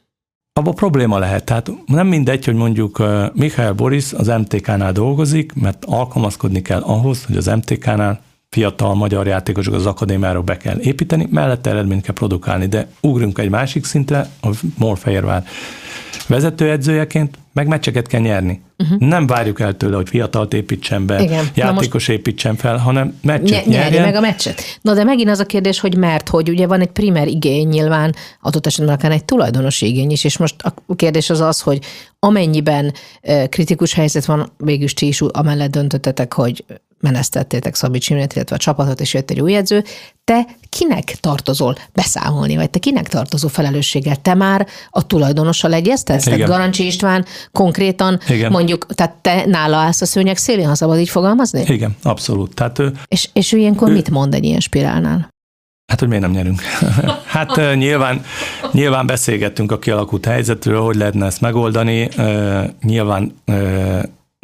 [SPEAKER 1] Abba probléma lehet. Tehát nem mindegy, hogy mondjuk Michael Boris az MTK-nál dolgozik, mert alkalmazkodni kell ahhoz, hogy az MTK-nál fiatal magyar játékosok az akadémiáról be kell építeni, mellette eredményt kell produkálni, de ugrunk egy másik szintre, a Morfehérvár vezetőedzőjeként meg meccseket kell nyerni. Uh-huh. Nem várjuk el tőle, hogy fiatalt építsen be, Igen. játékos építsen fel, hanem meccset ny- nyerjen.
[SPEAKER 3] meg a meccset. Na de megint az a kérdés, hogy mert, hogy ugye van egy primer igény nyilván, adott esetben akár egy tulajdonos igény is, és most a kérdés az az, hogy amennyiben kritikus helyzet van, végülis ti is amellett döntöttetek, hogy menesztettétek Szabics Imrét, illetve a csapatot, és jött egy új edző, te kinek tartozol beszámolni, vagy te kinek tartozó felelősséggel? Te már a tulajdonossal egyeztetsz? Tehát Garancsi István konkrétan Igen. mondjuk, tehát te nála állsz a szőnyeg szélén, ha szabad így fogalmazni?
[SPEAKER 1] Igen, abszolút. Tehát ő,
[SPEAKER 3] és, és ő ilyenkor ő, mit mond egy ilyen spirálnál?
[SPEAKER 1] Hát, hogy miért nem nyerünk? hát nyilván, nyilván beszélgettünk a kialakult helyzetről, hogy lehetne ezt megoldani. Nyilván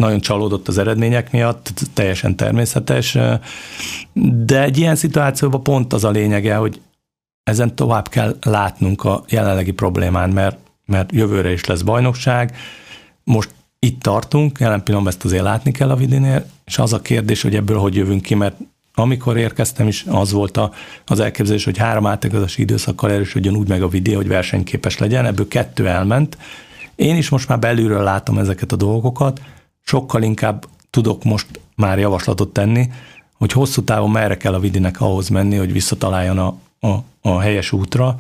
[SPEAKER 1] nagyon csalódott az eredmények miatt, teljesen természetes, de egy ilyen szituációban pont az a lényege, hogy ezen tovább kell látnunk a jelenlegi problémán, mert, mert jövőre is lesz bajnokság, most itt tartunk, jelen pillanatban ezt azért látni kell a vidinél, és az a kérdés, hogy ebből hogy jövünk ki, mert amikor érkeztem is, az volt a, az elképzelés, hogy három átigazási időszakkal erősödjön úgy meg a videó, hogy versenyképes legyen, ebből kettő elment. Én is most már belülről látom ezeket a dolgokat, sokkal inkább tudok most már javaslatot tenni, hogy hosszú távon merre kell a vidinek ahhoz menni, hogy visszataláljon a, a, a helyes útra.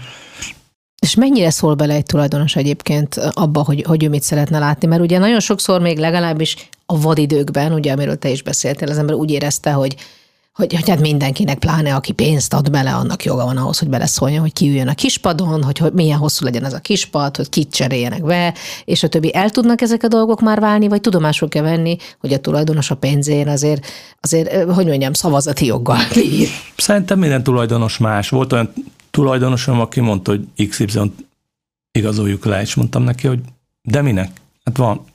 [SPEAKER 3] És mennyire szól bele egy tulajdonos egyébként abba, hogy, hogy ő mit szeretne látni? Mert ugye nagyon sokszor még legalábbis a vadidőkben, ugye amiről te is beszéltél, az ember úgy érezte, hogy hogy, hogy hát mindenkinek, pláne aki pénzt ad bele, annak joga van ahhoz, hogy beleszóljon, hogy kiüljön a kispadon, hogy, hogy milyen hosszú legyen ez a kispad, hogy kit cseréljenek be, és a többi. El tudnak ezek a dolgok már válni, vagy tudomásul kell venni, hogy a tulajdonos a pénzén azért, azért hogy mondjam, szavazati joggal bír.
[SPEAKER 1] Szerintem minden tulajdonos más. Volt olyan tulajdonosom, aki mondta, hogy XY igazoljuk le, és mondtam neki, hogy de minek? Hát van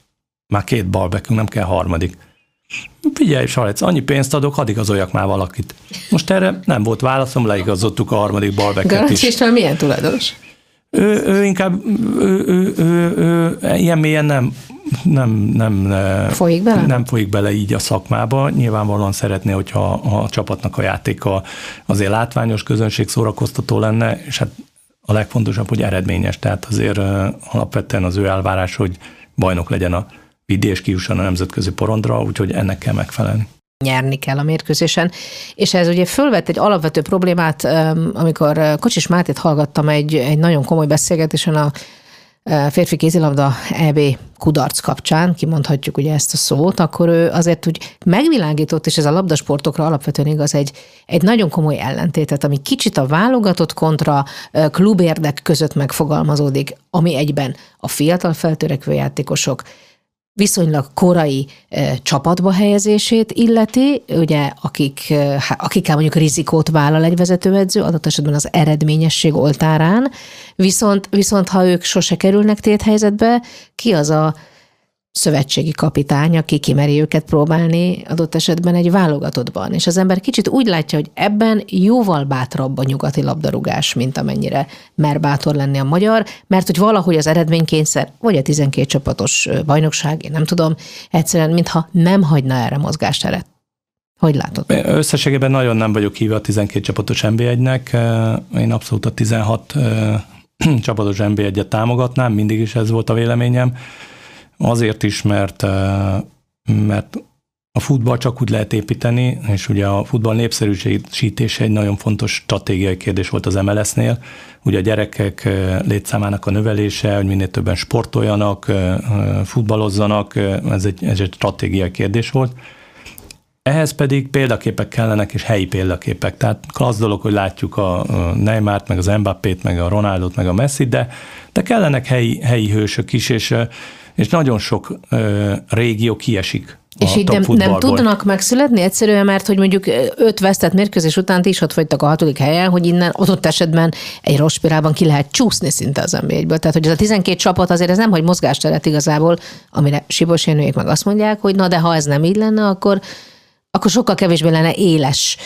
[SPEAKER 1] már két balbekünk, nem kell harmadik. Figyelj, Salec, annyi pénzt adok, hadd igazoljak már valakit. Most erre nem volt válaszom, leigazottuk a harmadik balbeket is.
[SPEAKER 3] És milyen tulajdonos?
[SPEAKER 1] Ő, ő inkább, ő, ő, ő, ő, ilyen mélyen nem, nem, nem,
[SPEAKER 3] folyik bele?
[SPEAKER 1] nem folyik bele így a szakmába. Nyilvánvalóan szeretné, hogyha a csapatnak a játéka azért látványos, közönség szórakoztató lenne, és hát a legfontosabb, hogy eredményes. Tehát azért alapvetően az ő elvárás, hogy bajnok legyen a vidi és kijusson a nemzetközi porondra, úgyhogy ennek kell megfelelni
[SPEAKER 3] nyerni kell a mérkőzésen. És ez ugye fölvett egy alapvető problémát, amikor Kocsis Mátét hallgattam egy, egy nagyon komoly beszélgetésen a férfi kézilabda EB kudarc kapcsán, kimondhatjuk ugye ezt a szót, akkor ő azért úgy megvilágított, és ez a labdasportokra alapvetően igaz, egy, egy nagyon komoly ellentétet, ami kicsit a válogatott kontra klubérdek között megfogalmazódik, ami egyben a fiatal feltörekvő játékosok viszonylag korai e, csapatba helyezését illeti, ugye akik, e, akikkel mondjuk rizikót vállal egy vezetőedző, adott esetben az eredményesség oltárán, viszont, viszont ha ők sose kerülnek téthelyzetbe, ki az a szövetségi kapitány, aki kimeri őket próbálni adott esetben egy válogatottban. És az ember kicsit úgy látja, hogy ebben jóval bátrabb a nyugati labdarúgás, mint amennyire mer bátor lenni a magyar, mert hogy valahogy az eredménykényszer, vagy a 12 csapatos bajnokság, én nem tudom, egyszerűen mintha nem hagyna erre mozgásteret. Hogy látod?
[SPEAKER 1] Összességében nagyon nem vagyok híve a 12 csapatos NB1-nek. Én abszolút a 16 csapatos NB1-et támogatnám, mindig is ez volt a véleményem. Azért is, mert, mert a futball csak úgy lehet építeni, és ugye a futball népszerűsítése egy nagyon fontos stratégiai kérdés volt az MLS-nél. Ugye a gyerekek létszámának a növelése, hogy minél többen sportoljanak, futballozzanak, ez egy, ez egy stratégiai kérdés volt. Ehhez pedig példaképek kellenek, és helyi példaképek. Tehát klassz dolog, hogy látjuk a Neymart, meg az Mbappét, meg a Ronaldot, meg a Messi, de, de kellenek helyi, helyi hősök is, és és nagyon sok ö, régió kiesik
[SPEAKER 3] és így nem, nem tudnak megszületni? Egyszerűen, mert hogy mondjuk öt vesztett mérkőzés után is ott vagytok a hatodik helyen, hogy innen adott esetben egy rossz spirálban ki lehet csúszni szinte az nba Tehát, hogy ez a 12 csapat azért ez nem, hogy mozgásteret igazából, amire Sibos meg azt mondják, hogy na de ha ez nem így lenne, akkor akkor sokkal kevésbé lenne éles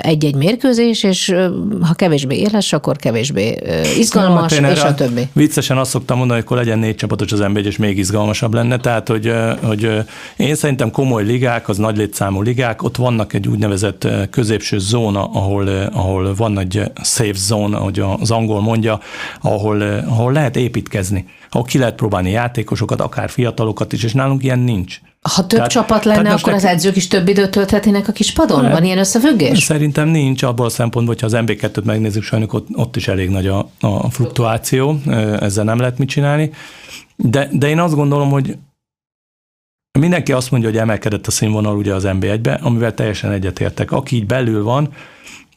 [SPEAKER 3] egy-egy mérkőzés, és ha kevésbé éles, akkor kevésbé izgalmas, ja, és a többi.
[SPEAKER 1] Viccesen azt szoktam mondani, hogy akkor legyen négy csapatos az ember, és még izgalmasabb lenne. Tehát, hogy, hogy én szerintem komoly ligák, az nagy létszámú ligák, ott vannak egy úgynevezett középső zóna, ahol, ahol van egy safe zone, ahogy az angol mondja, ahol, ahol lehet építkezni, ahol ki lehet próbálni játékosokat, akár fiatalokat is, és nálunk ilyen nincs.
[SPEAKER 3] Ha több tehát, csapat lenne, tehát akkor az edzők is több időt tölthetnének a kis padon? Van ilyen összefüggés?
[SPEAKER 1] Szerintem nincs abból a szempontból, hogyha az MB2-t megnézzük, sajnos ott, ott is elég nagy a, a fluktuáció, ezzel nem lehet mit csinálni. De, de én azt gondolom, hogy mindenki azt mondja, hogy emelkedett a színvonal ugye az MB1-be, amivel teljesen egyetértek. Aki így belül van,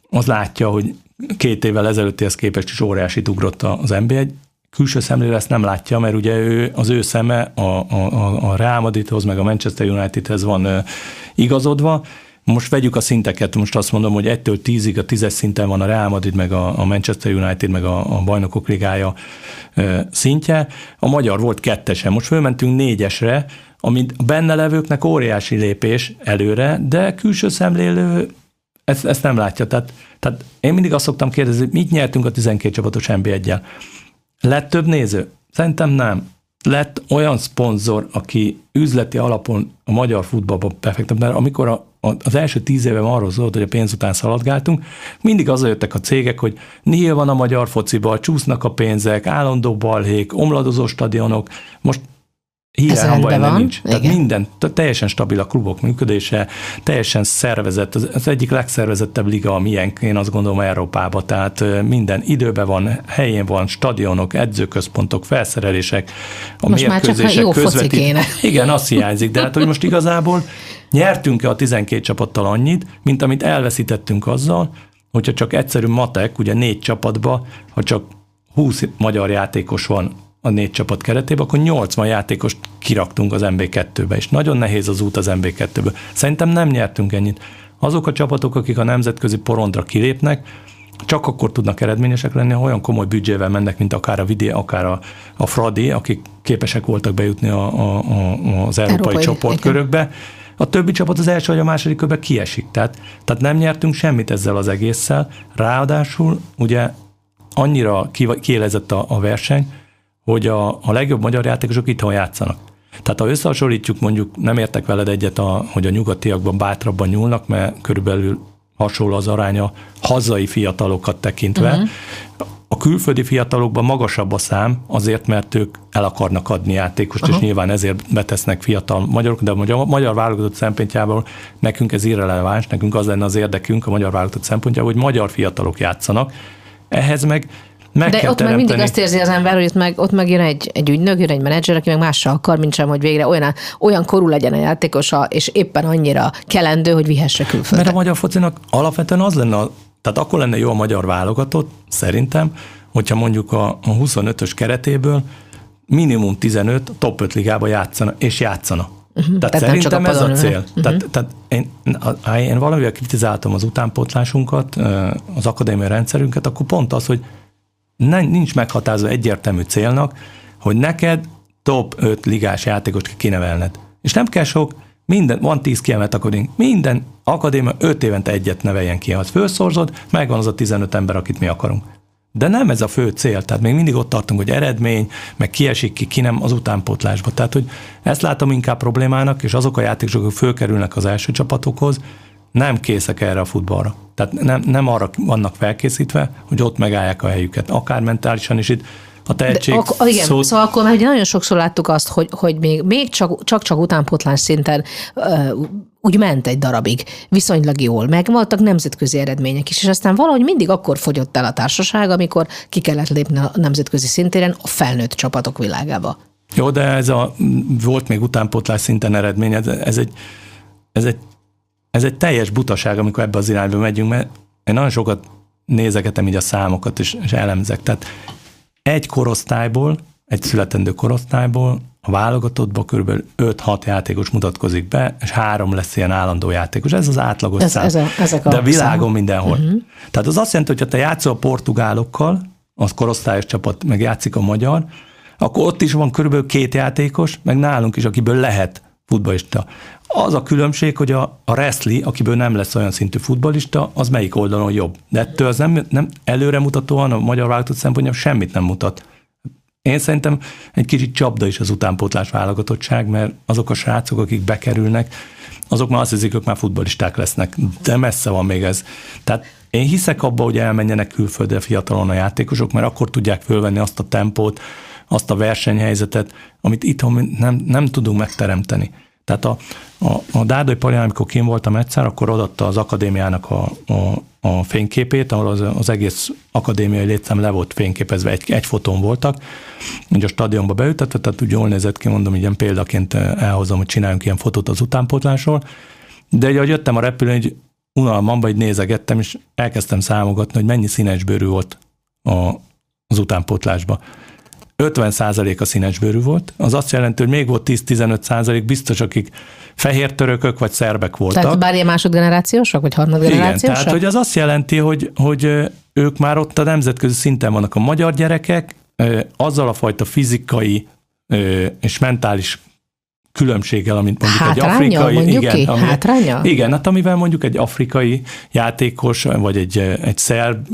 [SPEAKER 1] az látja, hogy két évvel ezelőttihez képest is óriási ugrott az MB1, külső szemlélő ezt nem látja, mert ugye ő, az ő szeme a, a, a Real Madridhoz, meg a Manchester Unitedhez van igazodva, most vegyük a szinteket, most azt mondom, hogy 1-től 10-ig a tízes szinten van a Real Madrid, meg a, a Manchester United, meg a, a bajnokok ligája szintje. A magyar volt kettesen, most fölmentünk négyesre, amit a benne levőknek óriási lépés előre, de külső szemlélő ezt, ezt nem látja. Tehát, tehát én mindig azt szoktam kérdezni, mit nyertünk a 12 csapatos NB1-jel. Lett több néző? Szerintem nem. Lett olyan szponzor, aki üzleti alapon a magyar futballba befektet, mert amikor a, az első tíz évem arról szólt, hogy a pénz után szaladgáltunk, mindig az jöttek a cégek, hogy nél van a magyar fociba, csúsznak a pénzek, állandó balhék, omladozó stadionok, most híre van. nincs. Igen. Tehát minden, teljesen stabil a klubok működése, teljesen szervezett, az, egyik legszervezettebb liga a miénk, én azt gondolom Európában, tehát minden időben van, helyén van, stadionok, edzőközpontok, felszerelések,
[SPEAKER 3] a most mérkőzések már csak közvetít.
[SPEAKER 1] Igen, azt hiányzik, de hát hogy most igazából nyertünk-e a 12 csapattal annyit, mint amit elveszítettünk azzal, hogyha csak egyszerű matek, ugye négy csapatba, ha csak 20 magyar játékos van a négy csapat keretében, akkor 80 játékost kiraktunk az MB2-be, és nagyon nehéz az út az MB2-ből. Szerintem nem nyertünk ennyit. Azok a csapatok, akik a nemzetközi porondra kilépnek, csak akkor tudnak eredményesek lenni, ha olyan komoly büdzsével mennek, mint akár a Vidé, akár a, a Fradi, akik képesek voltak bejutni a, a, a, az európai, európai csoportkörökbe. A többi csapat az első vagy a második körbe kiesik. Tehát, tehát nem nyertünk semmit ezzel az egésszel. Ráadásul ugye annyira kiélezett a, a verseny, hogy a, a legjobb magyar játékosok itthon játszanak. Tehát ha összehasonlítjuk, mondjuk nem értek veled egyet, a, hogy a nyugatiakban bátrabban nyúlnak, mert körülbelül hasonló az aránya hazai fiatalokat tekintve. Uh-huh. A külföldi fiatalokban magasabb a szám, azért, mert ők el akarnak adni játékost, uh-huh. és nyilván ezért betesznek fiatal magyarok, de a magyar, válogatott szempontjából nekünk ez irreleváns, nekünk az lenne az érdekünk a magyar válogatott szempontjából, hogy magyar fiatalok játszanak. Ehhez meg meg
[SPEAKER 3] De ott
[SPEAKER 1] teremteni.
[SPEAKER 3] meg mindig azt érzi az ember, hogy ott meg, ott meg jön egy, egy ügynök, jön egy menedzser, aki meg mással akar, mint sem, hogy végre olyan, olyan korú legyen a játékosa, és éppen annyira kelendő, hogy vihesse külföldre.
[SPEAKER 1] Mert a magyar focinak alapvetően az lenne, tehát akkor lenne jó a magyar válogatott, szerintem, hogyha mondjuk a, a 25-ös keretéből minimum 15 top 5 ligába játszana, és játszana. Uh-huh, tehát, tehát szerintem ez a cél. Uh-huh. Tehát, tehát én, én valamivel kritizáltam az utánpótlásunkat, az akadémiai rendszerünket, akkor pont az, hogy nincs meghatározva egyértelmű célnak, hogy neked top 5 ligás játékost kinevelned. És nem kell sok, minden, van 10 kiemelt akadémia, minden akadémia 5 évente egyet neveljen ki. Ha felszorzod, megvan az a 15 ember, akit mi akarunk. De nem ez a fő cél, tehát még mindig ott tartunk, hogy eredmény, meg kiesik ki, ki nem az utánpótlásba. Tehát, hogy ezt látom inkább problémának, és azok a játékosok, akik fölkerülnek az első csapatokhoz, nem készek erre a futballra. Tehát nem, nem arra vannak felkészítve, hogy ott megállják a helyüket, akár mentálisan is itt a tehetség. De,
[SPEAKER 3] ak- igen, szó... szóval akkor már ugye nagyon sokszor láttuk azt, hogy, hogy még, még csak, csak-csak utánpotlás szinten uh, úgy ment egy darabig, viszonylag jól, meg voltak nemzetközi eredmények is, és aztán valahogy mindig akkor fogyott el a társaság, amikor ki kellett lépni a nemzetközi szintéren a felnőtt csapatok világába.
[SPEAKER 1] Jó, de ez a, volt még utánpotlás szinten eredmény, ez, ez egy, ez egy ez egy teljes butaság, amikor ebbe az irányba megyünk, mert én nagyon sokat nézegetem így a számokat, és, és elemzek. Tehát egy korosztályból, egy születendő korosztályból a válogatottban kb. 5-6 játékos mutatkozik be, és három lesz ilyen állandó játékos. Ez az átlagos ez, szám. Ez a, ezek a De világon szám. mindenhol. Uh-huh. Tehát az azt jelenti, hogy ha te játszol a portugálokkal, az korosztályos csapat, meg játszik a magyar, akkor ott is van körülbelül két játékos, meg nálunk is, akiből lehet futballista. Az a különbség, hogy a, a wrestling, akiből nem lesz olyan szintű futbalista, az melyik oldalon jobb. De ettől az nem, nem előremutatóan a magyar válogatott szempontjából semmit nem mutat. Én szerintem egy kicsit csapda is az utánpótlás válogatottság, mert azok a srácok, akik bekerülnek, azok már azt hiszik, hogy már futbalisták lesznek, de messze van még ez. Tehát én hiszek abba, hogy elmenjenek külföldre fiatalon a játékosok, mert akkor tudják fölvenni azt a tempót, azt a versenyhelyzetet, amit itthon nem, nem tudunk megteremteni. Tehát a, a, a Dárdai Palján, amikor kim voltam egyszer, akkor odatta az akadémiának a, a, a fényképét, ahol az, az egész akadémiai létszám le volt fényképezve, egy, egy fotón voltak, így a stadionba beültetve, tehát úgy jól nézett ki, mondom, ilyen példaként elhozom, hogy csináljunk ilyen fotót az utánpótlásról, de ugye, ahogy jöttem a repülőn, egy unalmamba, így nézegettem, és elkezdtem számogatni, hogy mennyi színesbőrű volt a, az utánpótlásba. 50% a színesbőrű volt, az azt jelenti, hogy még volt 10-15% biztos, akik fehér törökök vagy szerbek voltak.
[SPEAKER 3] Tehát bár ilyen másodgenerációsok, vagy harmadgenerációsok?
[SPEAKER 1] Igen, tehát hogy az azt jelenti, hogy, hogy ők már ott a nemzetközi szinten vannak a magyar gyerekek, azzal a fajta fizikai és mentális különbséggel, amit mondjuk Hátránya, egy afrikai...
[SPEAKER 3] Mondjuk igen, ki? Ami, Hátránya?
[SPEAKER 1] Igen, hát amivel mondjuk egy afrikai játékos, vagy egy, egy szerb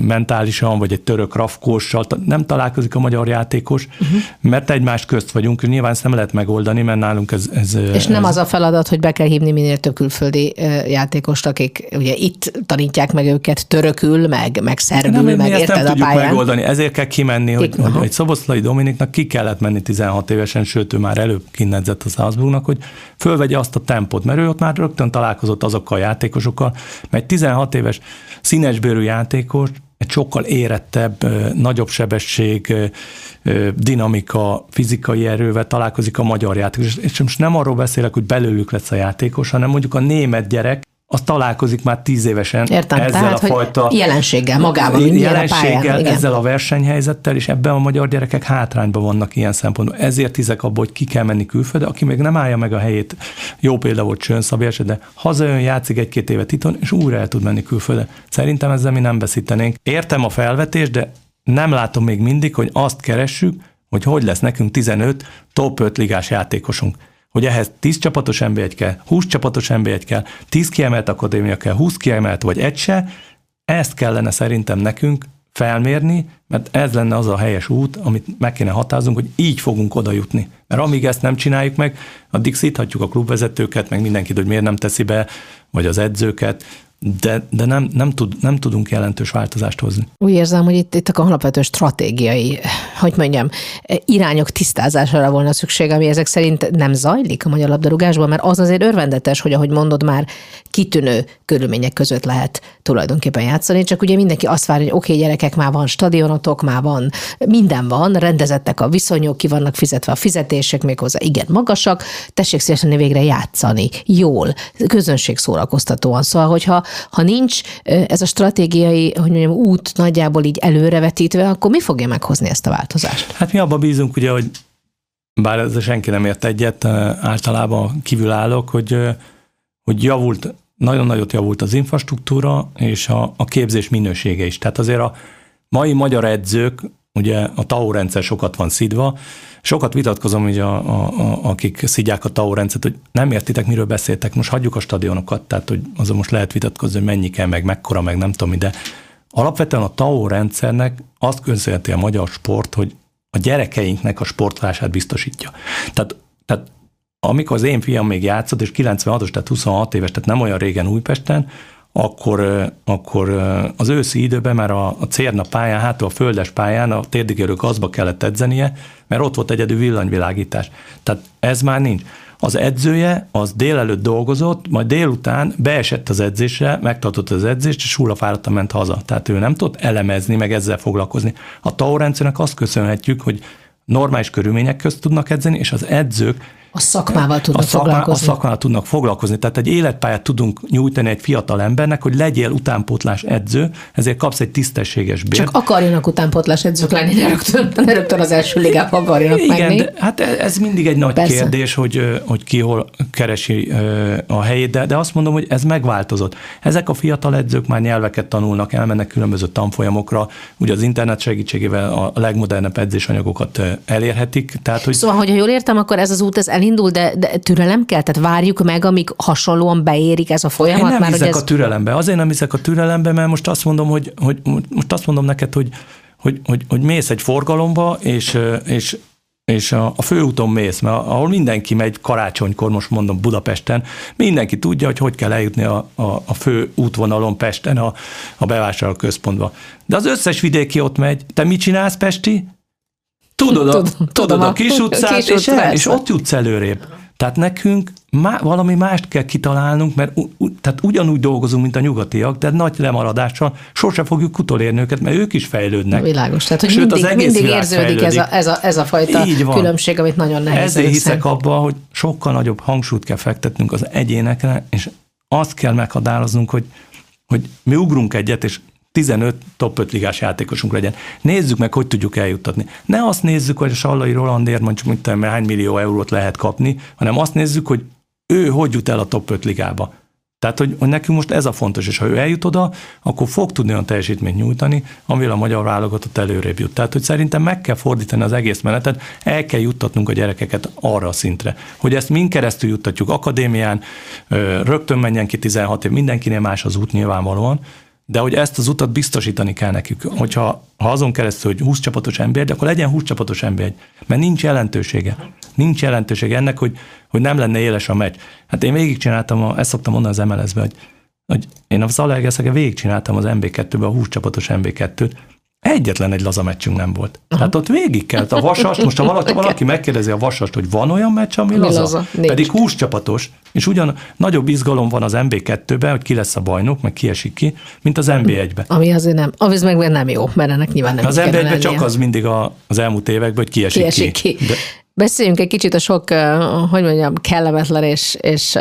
[SPEAKER 1] mentálisan, vagy egy török rafkóssal nem találkozik a magyar játékos, uh-huh. mert egymás közt vagyunk, nyilván ezt nem lehet megoldani, mert nálunk ez... ez
[SPEAKER 3] és nem
[SPEAKER 1] ez...
[SPEAKER 3] az a feladat, hogy be kell hívni minél több külföldi játékost, akik ugye itt tanítják meg őket törökül, meg, meg szerbül, nem, meg
[SPEAKER 1] érted
[SPEAKER 3] nem
[SPEAKER 1] a pályán. megoldani, ezért kell kimenni, hogy, hogy, hogy Szoboszlai Dominiknak ki kellett menni 16 évesen, sőt ő már előbb kinedzett a Salzburgnak, hogy fölvegye azt a tempót, mert ő ott már rögtön találkozott azokkal a játékosokkal, mert 16 éves színesbőrű játékos, egy sokkal érettebb, nagyobb sebesség, dinamika, fizikai erővel találkozik a magyar játékos. És most nem arról beszélek, hogy belőlük lesz a játékos, hanem mondjuk a német gyerek, az találkozik már tíz évesen
[SPEAKER 3] Értem, ezzel tehát, a fajta jelenséggel magában, jelenséggel, a pályán,
[SPEAKER 1] ezzel a versenyhelyzettel, és ebben a magyar gyerekek hátrányban vannak ilyen szempontból. Ezért hiszek abból, hogy ki kell menni külföldre, aki még nem állja meg a helyét. Jó példa volt Csön Szabélyes, de hazajön, játszik egy-két évet itt, és újra el tud menni külföldre. Szerintem ezzel mi nem veszítenénk. Értem a felvetést, de nem látom még mindig, hogy azt keressük, hogy hogy lesz nekünk 15 top 5 ligás játékosunk hogy ehhez 10 csapatos nb kell, 20 csapatos nb kell, 10 kiemelt akadémia kell, 20 kiemelt vagy egy se, ezt kellene szerintem nekünk felmérni, mert ez lenne az a helyes út, amit meg kéne határozunk, hogy így fogunk oda jutni. Mert amíg ezt nem csináljuk meg, addig szíthatjuk a klubvezetőket, meg mindenkit, hogy miért nem teszi be, vagy az edzőket, de, de nem, nem, tud, nem tudunk jelentős változást hozni.
[SPEAKER 3] Úgy érzem, hogy itt, itt a alapvető stratégiai, hogy mondjam, irányok tisztázására volna szükség, ami ezek szerint nem zajlik a magyar labdarúgásban, mert az azért örvendetes, hogy ahogy mondod már, kitűnő körülmények között lehet tulajdonképpen játszani, csak ugye mindenki azt várja, hogy oké, okay, gyerekek, már van stadionotok, már van, minden van, rendezettek a viszonyok, ki vannak fizetve a fizetések, méghozzá igen magasak, tessék szívesen végre játszani, jól, közönség szórakoztatóan. Szóval, hogyha ha nincs ez a stratégiai, hogy mondjam, út nagyjából így előrevetítve, akkor mi fogja meghozni ezt a változást?
[SPEAKER 1] Hát mi abban bízunk, ugye, hogy bár ez senki nem ért egyet, általában kívülállok, hogy, hogy javult, nagyon nagyot javult az infrastruktúra és a, a képzés minősége is. Tehát azért a mai magyar edzők, ugye a TAO rendszer sokat van szidva, Sokat vitatkozom, hogy a, a, a, akik szidják a TAO rendszert, hogy nem értitek, miről beszéltek, most hagyjuk a stadionokat, tehát hogy azon most lehet vitatkozni, hogy mennyi kell, meg mekkora, meg nem tudom, de alapvetően a TAO rendszernek azt köszönheti a magyar sport, hogy a gyerekeinknek a sportlását biztosítja. Tehát, tehát amikor az én fiam még játszott, és 96-os, tehát 26 éves, tehát nem olyan régen Újpesten, akkor, akkor az őszi időben már a, a Cérna pályán, hát a földes pályán a térdigérő gazba kellett edzenie, mert ott volt egyedül villanyvilágítás. Tehát ez már nincs. Az edzője az délelőtt dolgozott, majd délután beesett az edzésre, megtartott az edzést, és hullafáradtan ment haza. Tehát ő nem tudott elemezni, meg ezzel foglalkozni. A TAO rendszernek azt köszönhetjük, hogy normális körülmények közt tudnak edzeni, és az edzők
[SPEAKER 3] a szakmával tudnak a szakmá, foglalkozni.
[SPEAKER 1] A szakmával tudnak foglalkozni. Tehát egy életpályát tudunk nyújtani egy fiatal embernek, hogy legyél utánpótlás edző, ezért kapsz egy tisztességes bért.
[SPEAKER 3] Csak akarjanak utánpótlás edzők lenni, ne rögtön, ne rögtön az első ligában akarjanak
[SPEAKER 1] Igen,
[SPEAKER 3] menni.
[SPEAKER 1] De, hát ez mindig egy nagy Persze. kérdés, hogy, hogy ki hol keresi a helyét, de, de azt mondom, hogy ez megváltozott. Ezek a fiatal edzők már nyelveket tanulnak, elmennek különböző tanfolyamokra, ugye az internet segítségével a legmodernebb edzésanyagokat elérhetik. Tehát, hogy...
[SPEAKER 3] Szóval, hogyha jól értem, akkor ez az út ez elindul, de, de türelem kell? Tehát várjuk meg, amíg hasonlóan beérik ez a folyamat? Én
[SPEAKER 1] nem
[SPEAKER 3] már,
[SPEAKER 1] hiszek
[SPEAKER 3] ez...
[SPEAKER 1] a türelembe. Azért nem hiszek a türelembe, mert most azt mondom, hogy, hogy most azt mondom neked, hogy, hogy, hogy, hogy mész egy forgalomba, és, és és a, a főúton mész, mert ahol mindenki megy karácsonykor, most mondom Budapesten, mindenki tudja, hogy hogy kell eljutni a, a, a fő útvonalon Pesten, a, a bevásárló központba. De az összes vidéki ott megy. Te mit csinálsz, Pesti? Tudod, a, tudod a kis utcát, kis és, el, és ott jutsz előrébb. Tehát nekünk má, valami mást kell kitalálnunk, mert u, u, tehát ugyanúgy dolgozunk, mint a nyugatiak, de nagy lemaradással sose fogjuk utolérni őket, mert ők is fejlődnek.
[SPEAKER 3] Világos, tehát hogy Sőt, mindig, az mindig érződik ez a, ez, a, ez a fajta különbség, amit nagyon nehéz.
[SPEAKER 1] Ezért hiszek abban, hogy sokkal nagyobb hangsúlyt kell fektetnünk az egyénekre, és azt kell meghatároznunk, hogy, hogy mi ugrunk egyet, és 15 top 5 ligás játékosunk legyen. Nézzük meg, hogy tudjuk eljuttatni. Ne azt nézzük, hogy a Sallai Rolandért mondjuk mit tudom, hány millió eurót lehet kapni, hanem azt nézzük, hogy ő hogy jut el a top 5 ligába. Tehát, hogy, nekünk most ez a fontos, és ha ő eljut oda, akkor fog tudni olyan teljesítményt nyújtani, amivel a magyar válogatott előrébb jut. Tehát, hogy szerintem meg kell fordítani az egész menetet, el kell juttatnunk a gyerekeket arra a szintre, hogy ezt mind keresztül juttatjuk akadémián, rögtön menjen ki 16 év, mindenkinél más az út nyilvánvalóan, de hogy ezt az utat biztosítani kell nekük. Hogyha ha azon keresztül, hogy 20 csapatos ember, akkor legyen 20 csapatos ember, mert nincs jelentősége. Nincs jelentősége ennek, hogy, hogy nem lenne éles a meccs. Hát én végigcsináltam, a, ezt szoktam mondani az MLS-be, hogy, hogy én a Zalaegerszegen végigcsináltam az MB2-be, a 20 csapatos MB2-t, Egyetlen egy laza meccsünk nem volt. Aha. Tehát ott végig kellett a vasast, most ha valaki, valaki megkérdezi a vasast, hogy van olyan meccs, ami, ami laza, laza? pedig 20 csapatos, és ugyan nagyobb izgalom van az MB2-ben, hogy ki lesz a bajnok, meg ki esik ki, mint az MB1-ben.
[SPEAKER 3] Ami azért nem, az meg nem jó, mert ennek nyilván nem
[SPEAKER 1] Az MB1-ben csak az mindig a, az elmúlt években, hogy ki esik ki. Esik ki. ki. De,
[SPEAKER 3] Beszéljünk egy kicsit a sok, hogy mondjam, kellemetlen és, és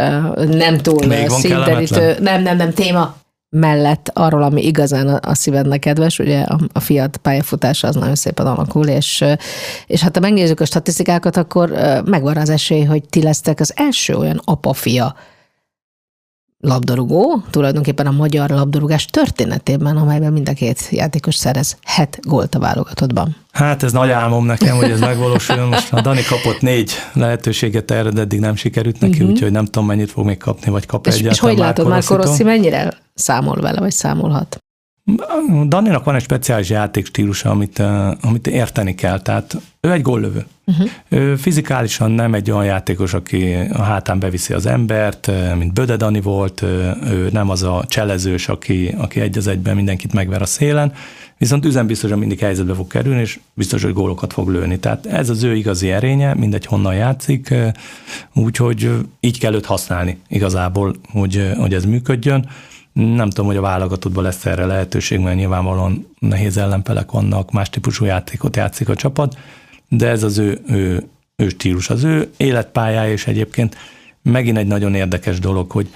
[SPEAKER 3] nem túl
[SPEAKER 1] Még színterítő,
[SPEAKER 3] nem, nem, nem téma mellett arról, ami igazán a szívednek kedves, ugye a, a fiat pályafutása az nagyon szépen alakul, és, és hát ha megnézzük a statisztikákat, akkor megvan az esély, hogy ti lesztek az első olyan apa-fia labdarúgó, tulajdonképpen a magyar labdarúgás történetében, amelyben mind a két játékos szerez het gólt a válogatottban.
[SPEAKER 1] Hát ez nagy álmom nekem, hogy ez megvalósuljon. Most a Dani kapott négy lehetőséget erre, de eddig nem sikerült neki, uh-huh. úgyhogy nem tudom, mennyit fog még kapni, vagy kap
[SPEAKER 3] és, És hogy látod, már Rossi mennyire számol vele, vagy számolhat?
[SPEAKER 1] Daninak van egy speciális játékstílusa, amit, amit érteni kell. Tehát ő egy góllövő. Uh-huh. Ő fizikálisan nem egy olyan játékos, aki a hátán beviszi az embert, mint Böde Dani volt, ő nem az a cselezős, aki, aki egy az egyben mindenkit megver a szélen, viszont üzenbiztosan mindig helyzetbe fog kerülni, és biztos, hogy gólokat fog lőni. Tehát ez az ő igazi erénye, mindegy honnan játszik, úgyhogy így kell őt használni igazából, hogy, hogy ez működjön. Nem tudom, hogy a válogatottban lesz erre lehetőség, mert nyilvánvalóan nehéz ellenpelek vannak, más típusú játékot játszik a csapat, de ez az ő, ő, ő stílus, az ő életpályája, és egyébként megint egy nagyon érdekes dolog, hogy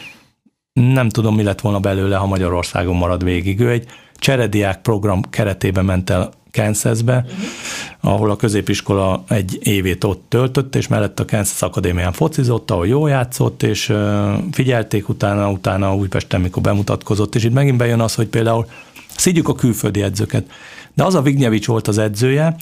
[SPEAKER 1] nem tudom, mi lett volna belőle, ha Magyarországon marad végig. Ő egy cserediák program keretében ment el Kansasbe, uh-huh. ahol a középiskola egy évét ott töltött, és mellett a Kansas Akadémián focizott, ahol jól játszott, és figyelték utána, utána Újpesten, mikor bemutatkozott, és itt megint bejön az, hogy például szígyük a külföldi edzőket. De az a Vignyevics volt az edzője,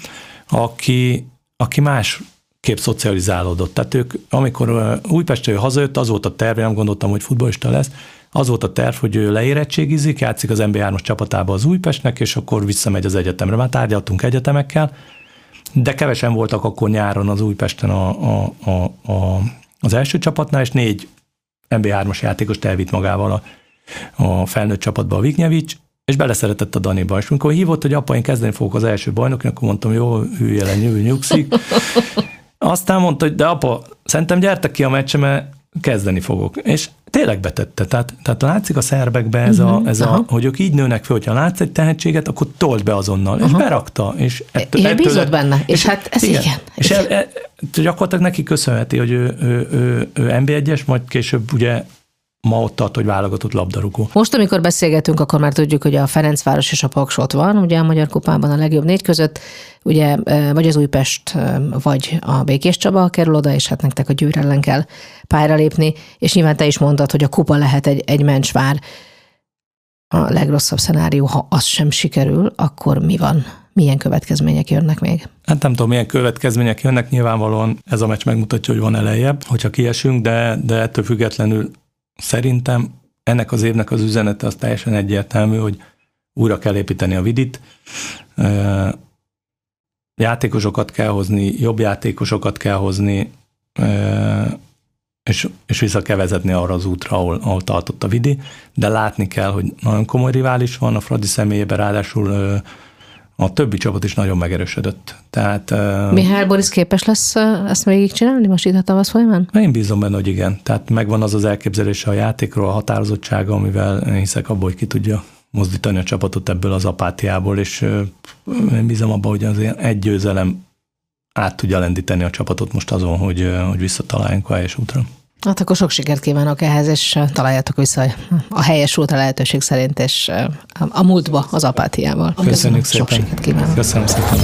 [SPEAKER 1] aki, aki más kép szocializálódott. Tehát ők, amikor Újpestről hazajött, az volt a terve, nem gondoltam, hogy futbolista lesz, az volt a terv, hogy ő leérettségizik, játszik az MB3-as csapatába az Újpestnek, és akkor visszamegy az egyetemre. Már tárgyaltunk egyetemekkel, de kevesen voltak akkor nyáron az Újpesten a, a, a, a, az első csapatnál, és négy MB3-as játékost elvitt magával a, a felnőtt csapatba a Vignyevics, és beleszeretett a Daniba. És amikor hívott, hogy apa, én kezdeni fogok az első bajnoknak, akkor mondtam, jó, hülye le, nyugszik. Aztán mondta, hogy de apa, szerintem gyertek ki a meccse, mert kezdeni fogok. És tényleg betette. Tehát, tehát látszik a szerbekbe ez, uh-huh, a, mhm, ez a, hogy ők így nőnek föl, hogyha látsz egy tehetséget, akkor told be azonnal, uh-huh. és berakta. És
[SPEAKER 3] ettől, ettől, benne, és, és hát ez igen. igen.
[SPEAKER 1] És el, el, gyakorlatilag neki köszönheti, hogy ő, ő, ő, ő NB1-es, majd később ugye ma ott tart, hogy válogatott labdarúgó.
[SPEAKER 3] Most, amikor beszélgetünk, akkor már tudjuk, hogy a Ferencváros és a Paks ott van, ugye a Magyar Kupában a legjobb négy között, ugye vagy az Újpest, vagy a Békés Csaba kerül oda, és hát nektek a Győr ellen kell pályára lépni, és nyilván te is mondtad, hogy a kupa lehet egy, egy mencsvár. A legrosszabb szenárió, ha az sem sikerül, akkor mi van? Milyen következmények jönnek még?
[SPEAKER 1] Hát nem tudom, milyen következmények jönnek, nyilvánvalóan ez a meccs megmutatja, hogy van elejjebb, hogyha kiesünk, de, de ettől függetlenül Szerintem ennek az évnek az üzenete az teljesen egyértelmű, hogy újra kell építeni a vidit, játékosokat kell hozni, jobb játékosokat kell hozni, és, és vissza kell vezetni arra az útra, ahol, ahol tartott a vidi, de látni kell, hogy nagyon komoly rivális van a Fradi személyében, ráadásul a többi csapat is nagyon megerősödött. Tehát,
[SPEAKER 3] Mihály Boris képes lesz ezt végigcsinálni most itt a tavasz folyamán?
[SPEAKER 1] Én bízom benne, hogy igen. Tehát megvan az az elképzelése a játékról, a határozottsága, amivel hiszek abból, hogy ki tudja mozdítani a csapatot ebből az apátiából, és én bízom abban, hogy az egy győzelem át tudja lendíteni a csapatot most azon, hogy, hogy visszataláljunk a helyes útra.
[SPEAKER 3] Hát akkor sok sikert kívánok ehhez, és találjátok vissza a helyes út a lehetőség szerint, és a múltba az apátiával.
[SPEAKER 1] Köszönjük szépen.
[SPEAKER 3] Sok sikert kívánok.
[SPEAKER 1] Köszönöm szépen.